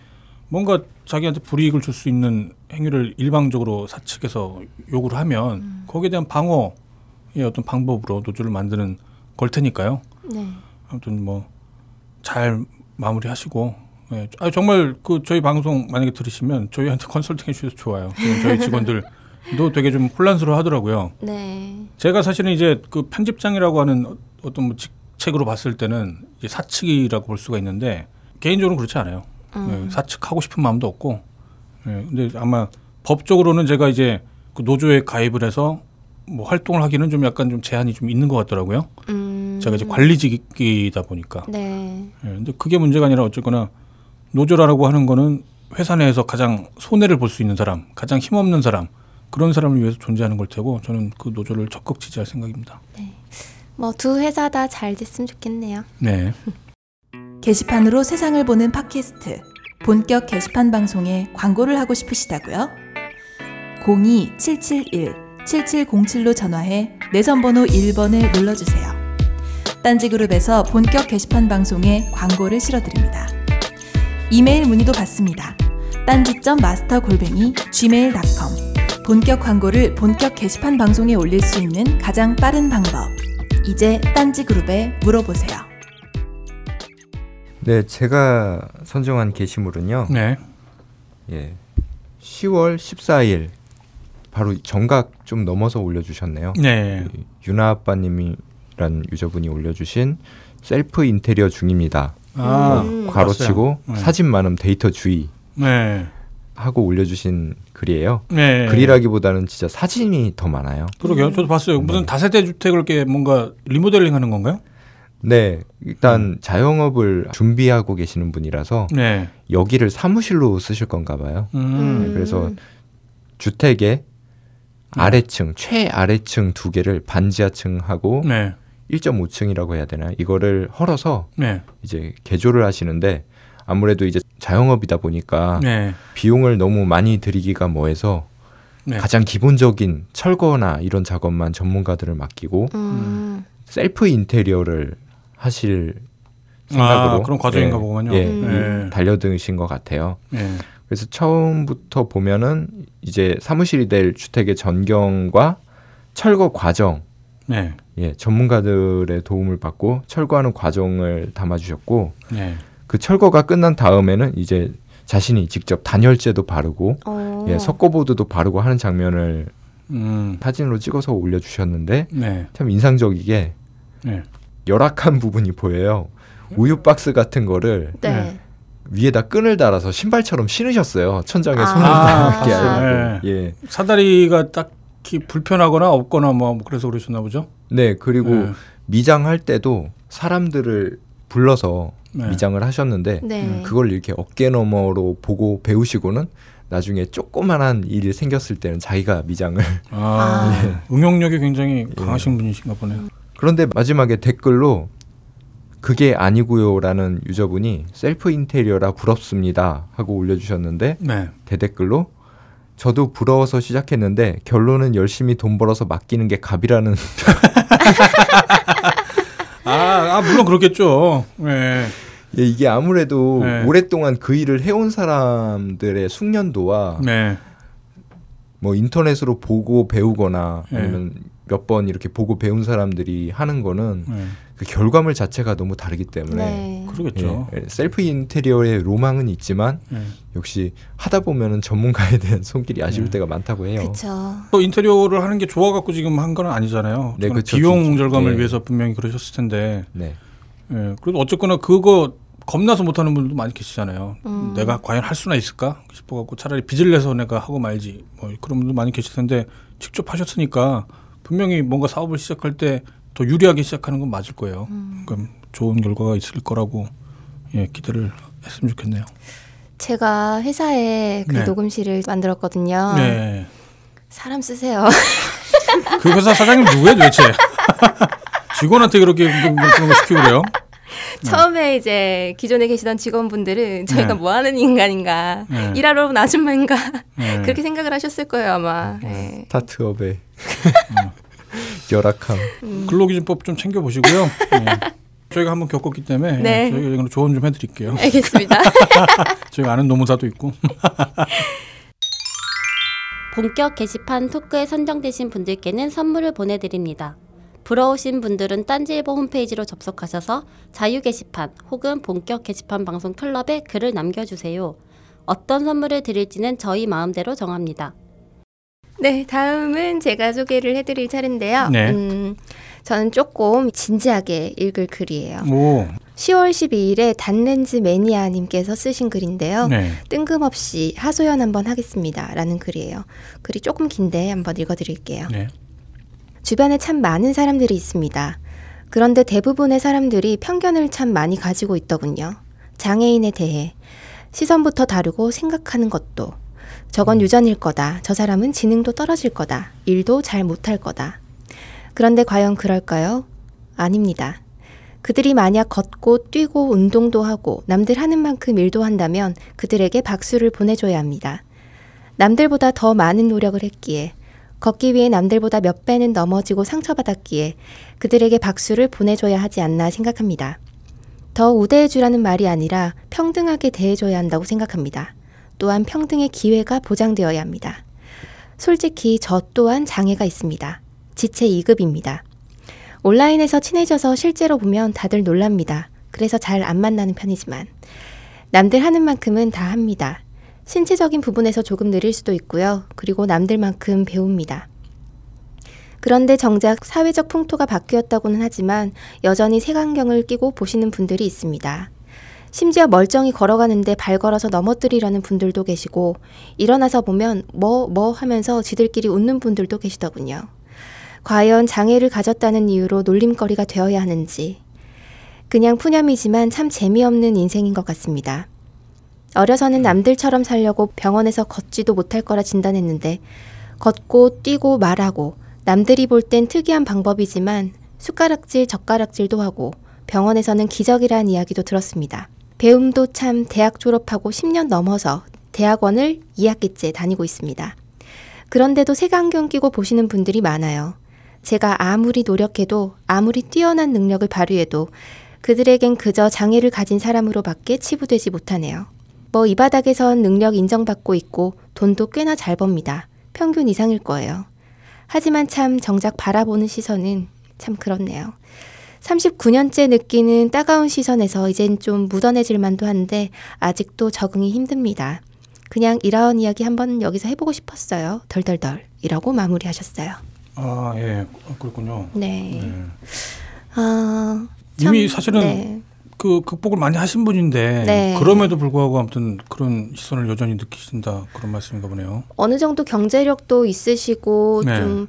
뭔가 자기한테 불이익을 줄 수 있는 행위를 일방적으로 사측에서 요구를 하면 음. 거기에 대한 방어의 어떤 방법으로 노조를 만드는 걸 테니까요. 네. 아무튼 뭐 잘 마무리하시고 네. 아, 정말 그 저희 방송 만약에 들으시면 저희한테 컨설팅 해주셔도 좋아요. 저희 직원들 도 되게 좀 혼란스러워 하더라고요. 네. 제가 사실은 이제 그 편집장이라고 하는 어떤 뭐 직책으로 봤을 때는 이제 사측이라고 볼 수가 있는데 개인적으로는 그렇지 않아요. 음. 네, 사측하고 싶은 마음도 없고. 네, 근데 아마 법적으로는 제가 이제 그 노조에 가입을 해서 뭐 활동을 하기는 좀 약간 좀 제한이 좀 있는 것 같더라고요. 음. 제가 이제 관리직이다 보니까. 네. 네. 근데 그게 문제가 아니라 어쨌거나 노조라고 하는 거는 회사 내에서 가장 손해를 볼 수 있는 사람, 가장 힘없는 사람 그런 사람을 위해서 존재하는 걸 테고 저는 그 노조를 적극 지지할 생각입니다. 네. 뭐 두 회사 다 잘 됐으면 좋겠네요. 네. 게시판으로 세상을 보는 팟캐스트 본격 게시판 방송에 광고를 하고 싶으시다고요? 02-771-7707로 전화해 내선 번호 1번을 눌러 주세요. 딴지그룹에서 본격 게시판 방송에 광고를 실어 드립니다. 이메일 문의도 받습니다. 딴지점 마스터 골뱅이 gmail.com 본격 광고를 본격 게시판 방송에 올릴 수 있는 가장 빠른 방법. 이제 딴지 그룹에 물어보세요. 네, 제가 선정한 게시물은요. 네. 예. 10월 14일 바로 정각 좀 넘어서 올려주셨네요. 네. 유나 아빠님이란 유저분이 올려주신 셀프 인테리어 중입니다. 아, 음. 괄호치고 네. 사진 많음 데이터 주의 네. 하고 올려주신 글이에요. 네. 글이라기보다는 진짜 사진이 더 많아요. 그러게요. 저도 봤어요. 무슨 네. 다세대 주택을 이렇게 뭔가 리모델링 하는 건가요? 네, 일단 음. 자영업을 준비하고 계시는 분이라서 네. 여기를 사무실로 쓰실 건가 봐요. 음. 네, 그래서 주택의 네. 아래층, 최아래층 두 개를 반지하층하고 네. 1.5층이라고 해야 되나 이거를 헐어서 네. 이제 개조를 하시는데 아무래도 이제 자영업이다 보니까 네. 비용을 너무 많이 들이기가 뭐해서 네. 가장 기본적인 철거나 이런 작업만 전문가들을 맡기고 음. 셀프 인테리어를 하실 생각으로 아, 그런 과정인가 예, 보군요. 예, 음. 달려드신 것 같아요. 예. 그래서 처음부터 보면은 이제 사무실이 될 주택의 전경과 철거 과정 네. 예, 전문가들의 도움을 받고 철거하는 과정을 담아주셨고 네. 그 철거가 끝난 다음에는 이제 자신이 직접 단열재도 바르고 어. 예, 석고보드도 바르고 하는 장면을 음. 사진으로 찍어서 올려주셨는데 네. 참 인상적이게 네. 열악한 부분이 보여요. 우유 박스 같은 거를 네. 위에다 끈을 달아서 신발처럼 신으셨어요. 천장에 아. 손을 닿게 아, 예. 사다리가 딱 특히 불편하거나 없거나 뭐 그래서 그러셨나 보죠. 네, 그리고 네. 미장할 때도 사람들을 불러서 네. 미장을 하셨는데 네. 그걸 이렇게 어깨 너머로 보고 배우시고는 나중에 조그만한 일이 생겼을 때는 자기가 미장을 아, 예. 응용력이 굉장히 예. 강하신 예. 분이신가 보네요. 그런데 마지막에 댓글로 그게 아니고요라는 유저분이 셀프 인테리어라 부럽습니다 하고 올려주셨는데 네. 대댓글로 저도 부러워서 시작했는데 결론은 열심히 돈 벌어서 맡기는 게 갑이라는. 아, 아, 물론 그렇겠죠. 네. 예, 이게 아무래도 네. 오랫동안 그 일을 해온 사람들의 숙련도와 네. 뭐 인터넷으로 보고 배우거나 네. 아니면 몇 번 이렇게 보고 배운 사람들이 하는 거는 네. 그 결과물 자체가 너무 다르기 때문에 네. 그러겠죠. 예, 셀프 인테리어의 로망은 있지만 네. 역시 하다 보면은 전문가에 대한 손길이 아쉬울 네. 때가 많다고 해요. 그렇죠. 또 인테리어를 하는 게 좋아 갖고 지금 한 건 아니잖아요. 네, 그렇죠. 비용 절감을 네. 위해서 분명히 그러셨을 텐데. 네. 예, 그래도 어쨌거나 그거 겁나서 못하는 분들도 많이 계시잖아요. 음. 내가 과연 할 수나 있을까 싶어갖고 차라리 빚을 내서 내가 하고 말지 뭐 그런 분들 많이 계실 텐데 직접 하셨으니까 분명히 뭔가 사업을 시작할 때 더 유리하게 시작하는 건 맞을 거예요. 음. 그럼 좋은 결과가 있을 거라고 예, 기대를 했으면 좋겠네요. 제가 회사에 그 네. 녹음실을 만들었거든요. 네. 사람 쓰세요. 그 회사 사장님 누구예요 도대체? 직원한테 그렇게 그런 거 시키고 그래요? 처음에 이제 기존에 계시던 직원분들은 저희가 네. 뭐 하는 인간인가, 네. 일하러 온 아줌마인가, 네. 그렇게 생각을 하셨을 거예요, 아마. 네. 스타트업의 열악함. 음. 근로기준법 좀 챙겨 보시고요. 네. 저희가 한번 겪었기 때문에 네. 저희가 이거 조언 좀 해드릴게요. 알겠습니다. 저희가 아는 노무사도 있고. 본격 게시판 토크에 선정되신 분들께는 선물을 보내드립니다. 부러우신 분들은 딴지일보 홈페이지로 접속하셔서 자유 게시판 혹은 본격 게시판 방송 클럽에 글을 남겨주세요. 어떤 선물을 드릴지는 저희 마음대로 정합니다. 네, 다음은 제가 소개를 해드릴 차례인데요. 네. 음, 저는 조금 진지하게 읽을 글이에요. 오. 10월 12일에 단렌즈 매니아님께서 쓰신 글인데요. 네. 뜬금없이 하소연 한번 하겠습니다. 라는 글이에요. 글이 조금 긴데 한번 읽어드릴게요. 네. 주변에 참 많은 사람들이 있습니다. 그런데 대부분의 사람들이 편견을 참 많이 가지고 있더군요. 장애인에 대해. 시선부터 다르고 생각하는 것도. 저건 유전일 거다. 저 사람은 지능도 떨어질 거다. 일도 잘 못할 거다. 그런데 과연 그럴까요? 아닙니다. 그들이 만약 걷고 뛰고 운동도 하고 남들 하는 만큼 일도 한다면 그들에게 박수를 보내줘야 합니다. 남들보다 더 많은 노력을 했기에 걷기 위해 남들보다 몇 배는 넘어지고 상처받았기에 그들에게 박수를 보내줘야 하지 않나 생각합니다. 더 우대해주라는 말이 아니라 평등하게 대해줘야 한다고 생각합니다. 또한 평등의 기회가 보장되어야 합니다. 솔직히 저 또한 장애가 있습니다. 지체 2급입니다. 온라인에서 친해져서 실제로 보면 다들 놀랍니다. 그래서 잘 안 만나는 편이지만. 남들 하는 만큼은 다 합니다. 신체적인 부분에서 조금 느릴 수도 있고요. 그리고 남들만큼 배웁니다. 그런데 정작 사회적 풍토가 바뀌었다고는 하지만 여전히 색안경을 끼고 보시는 분들이 있습니다. 심지어 멀쩡히 걸어가는데 발 걸어서 넘어뜨리려는 분들도 계시고 일어나서 보면 뭐뭐 뭐 하면서 지들끼리 웃는 분들도 계시더군요. 과연 장애를 가졌다는 이유로 놀림거리가 되어야 하는지 그냥 푸념이지만 참 재미없는 인생인 것 같습니다. 어려서는 남들처럼 살려고 병원에서 걷지도 못할 거라 진단했는데 걷고 뛰고 말하고 남들이 볼 땐 특이한 방법이지만 숟가락질 젓가락질도 하고 병원에서는 기적이라는 이야기도 들었습니다. 배움도 참 대학 졸업하고 10년 넘어서 대학원을 2학기째 다니고 있습니다. 그런데도 색안경 끼고 보시는 분들이 많아요. 제가 아무리 노력해도 아무리 뛰어난 능력을 발휘해도 그들에겐 그저 장애를 가진 사람으로밖에 치부되지 못하네요. 뭐 이 바닥에선 능력 인정받고 있고 돈도 꽤나 잘 법니다. 평균 이상일 거예요. 하지만 참 정작 바라보는 시선은 참 그렇네요. 39년째 느끼는 따가운 시선에서 이젠 좀 묻어내질 만도 한데 아직도 적응이 힘듭니다. 그냥 이런 이야기 한번 여기서 해보고 싶었어요. 덜덜덜 이라고 마무리하셨어요. 아, 예. 그렇군요. 네. 네. 아, 이미 사실은 네. 그 극복을 많이 하신 분인데 네. 그럼에도 불구하고 아무튼 그런 시선을 여전히 느끼신다 그런 말씀인가 보네요. 어느 정도 경제력도 있으시고 네. 좀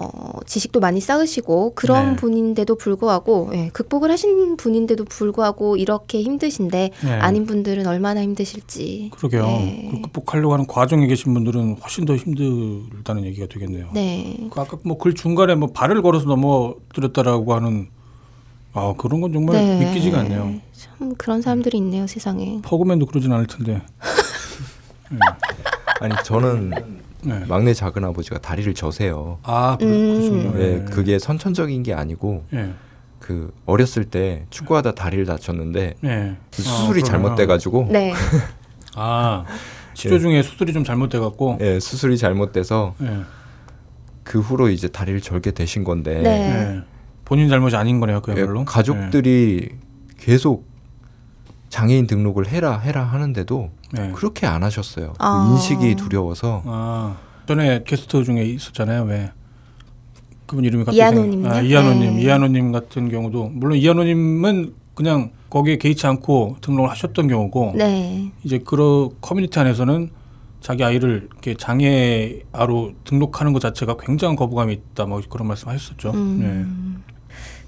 어, 지식도 많이 쌓으시고 그런 네. 분인데도 불구하고 예, 극복을 하신 분인데도 불구하고 이렇게 힘드신데 네. 아닌 분들은 얼마나 힘드실지. 그러게요. 네. 그 극복하려고 하는 과정에 계신 분들은 훨씬 더 힘들다는 얘기가 되겠네요. 네. 그 아까 뭐 글 중간에 뭐 발을 걸어서 넘어뜨렸다라고 하는 아 그런 건 정말 네. 믿기지가 않네요. 참 그런 사람들이 있네요 세상에. 퍼그맨도 그러진 않을 텐데. 네. 아니 저는 네. 막내 작은 아버지가 다리를 저세요. 아, 음. 네, 그게 선천적인 게 아니고 네. 그 어렸을 때 축구하다 다리를 다쳤는데 네. 그 수술이 아, 잘못돼가지고. 네. 아 치료 중에 수술이 좀 잘못돼갖고. 네, 수술이 잘못돼서 네. 그 후로 이제 다리를 절게 되신 건데. 네. 본인 잘못이 아닌 거네요, 그야말로. 가족들이 계속 장애인 등록을 해라 해라 하는데도 네. 그렇게 안 하셨어요. 아. 그 인식이 두려워서. 아. 전에 게스트 중에 있었잖아요. 왜 그분 이름이 갑자기 이한호님 아, 이한호님 네. 이한호님 같은 경우도 물론 이한호님은 그냥 거기에 개의치 않고 등록을 하셨던 경우고 네. 이제 그런 커뮤니티 안에서는 자기 아이를 이렇게 장애아로 등록하는 것 자체가 굉장한 거부감이 있다 뭐 그런 말씀하셨었죠. 음. 네.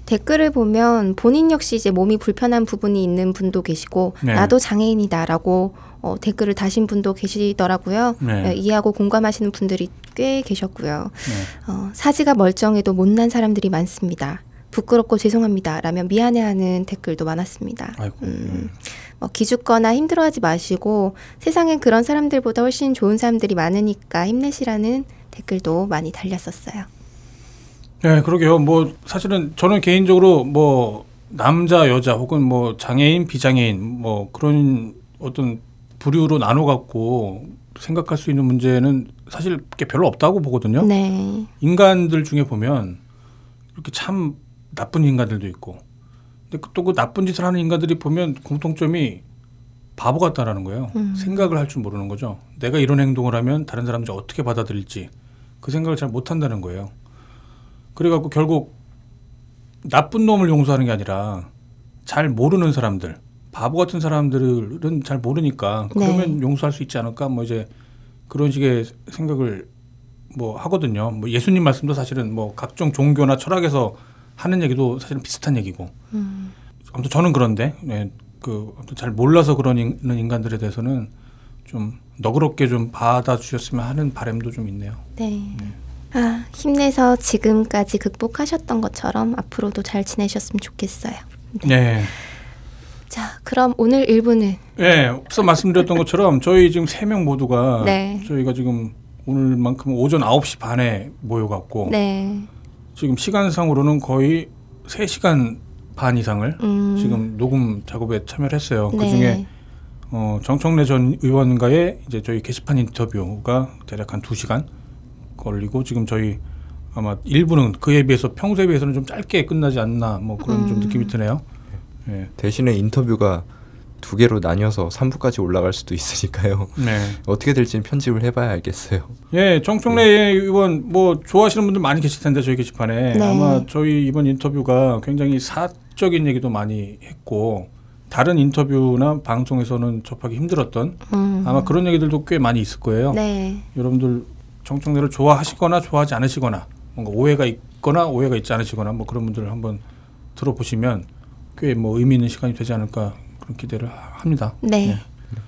댓글을 보면 본인 역시 이제 몸이 불편한 부분이 있는 분도 계시고 네. 나도 장애인이다라고 어, 댓글을 다신 분도 계시더라고요. 네. 네, 이해하고 공감하시는 분들이 꽤 계셨고요. 네. 어, 사지가 멀쩡해도 못난 사람들이 많습니다. 부끄럽고 죄송합니다. 라면 미안해하는 댓글도 많았습니다. 아이고, 음, 네. 뭐 기죽거나 힘들어하지 마시고 세상엔 그런 사람들보다 훨씬 좋은 사람들이 많으니까 힘내시라는 댓글도 많이 달렸었어요. 네, 그러게요. 뭐 사실은 저는 개인적으로 뭐 남자, 여자 혹은 뭐 장애인, 비장애인 뭐 그런 어떤 부류로 나눠 갖고 생각할 수 있는 문제는 사실 별로 없다고 보거든요. 네. 인간들 중에 보면 이렇게 참 나쁜 인간들도 있고, 근데 또 그 나쁜 짓을 하는 인간들이 보면 공통점이 바보 같다라는 거예요. 음. 생각을 할 줄 모르는 거죠. 내가 이런 행동을 하면 다른 사람들이 어떻게 받아들일지 그 생각을 잘 못한다는 거예요. 그래갖고 결국 나쁜 놈을 용서하는 게 아니라 잘 모르는 사람들, 바보 같은 사람들은 잘 모르니까 그러면 네. 용서할 수 있지 않을까 뭐 이제 그런 식의 생각을 뭐 하거든요. 뭐 예수님 말씀도 사실은 뭐 각종 종교나 철학에서 하는 얘기도 사실은 비슷한 얘기고. 음. 아무튼 저는 그런데 네, 그잘 몰라서 그런 인간들에 대해서는 좀 너그럽게 좀 받아주셨으면 하는 바람도 좀 있네요. 네. 네. 아, 힘내서 지금까지 극복하셨던 것처럼 앞으로도 잘 지내셨으면 좋겠어요. 네. 네. 자, 그럼 오늘 1부는 네, 앞서 말씀드렸던 것처럼 저희 지금 세 명 모두가 네. 저희가 지금 오늘만큼 오전 9시 반에 모여갖고 네. 지금 시간상으로는 거의 3시간 반 이상을 음. 지금 녹음 작업에 참여를 했어요. 네. 그중에 어, 정청래 전 의원과의 이제 저희 게시판 인터뷰가 대략 한 2시간 걸리고 지금 저희 아마 일부는 그에 비해서 평소에 비해서는 좀 짧게 끝나지 않나 뭐 그런 음. 좀 느낌이 드네요. 네. 대신에 인터뷰가 두 개로 나뉘어서 3부까지 올라갈 수도 있으니까요. 네. 어떻게 될지는 편집을 해봐야 알겠어요. 예, 정청래 네. 의원 뭐 좋아하시는 분들 많이 계실 텐데 저희 게시판에 네. 아마 저희 이번 인터뷰가 굉장히 사적인 얘기도 많이 했고 다른 인터뷰나 방송에서는 접하기 힘들었던 음. 아마 그런 얘기들도 꽤 많이 있을 거예요. 네. 여러분들 정청래를 좋아하시거나 좋아하지 않으시거나 뭔가 오해가 있거나 오해가 있지 않으시거나 뭐 그런 분들을 한번 들어보시면 꽤 뭐 의미 있는 시간이 되지 않을까 그런 기대를 합니다. 네. 네.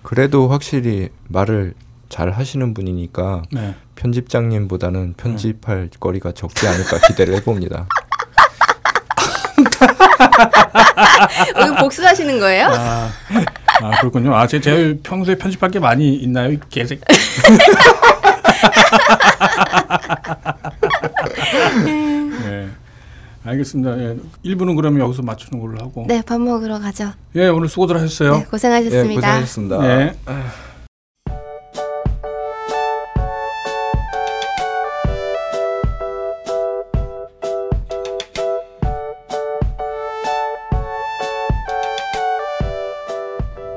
그래도 확실히 말을 잘 하시는 분이니까 네. 편집장님보다는 편집할 네. 거리가 적지 않을까 기대를 해봅니다. 오늘 복수하시는 거예요? 아, 아 그렇군요. 아, 제, 제 평소에 편집할 게 많이 있나요? 개색. 네. 알겠습니다. 예. 1부는 그러면 여기서 맞추는 걸로 하고. 네, 밥 먹으러 가죠. 예, 오늘 수고들 하셨어요. 네, 고생하셨습니다. 네, 고생하셨습니다. 네.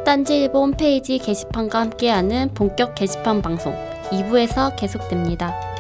딴지일보 홈페이지 게시판과 함께하는 본격 게시판 방송 2부에서 계속됩니다.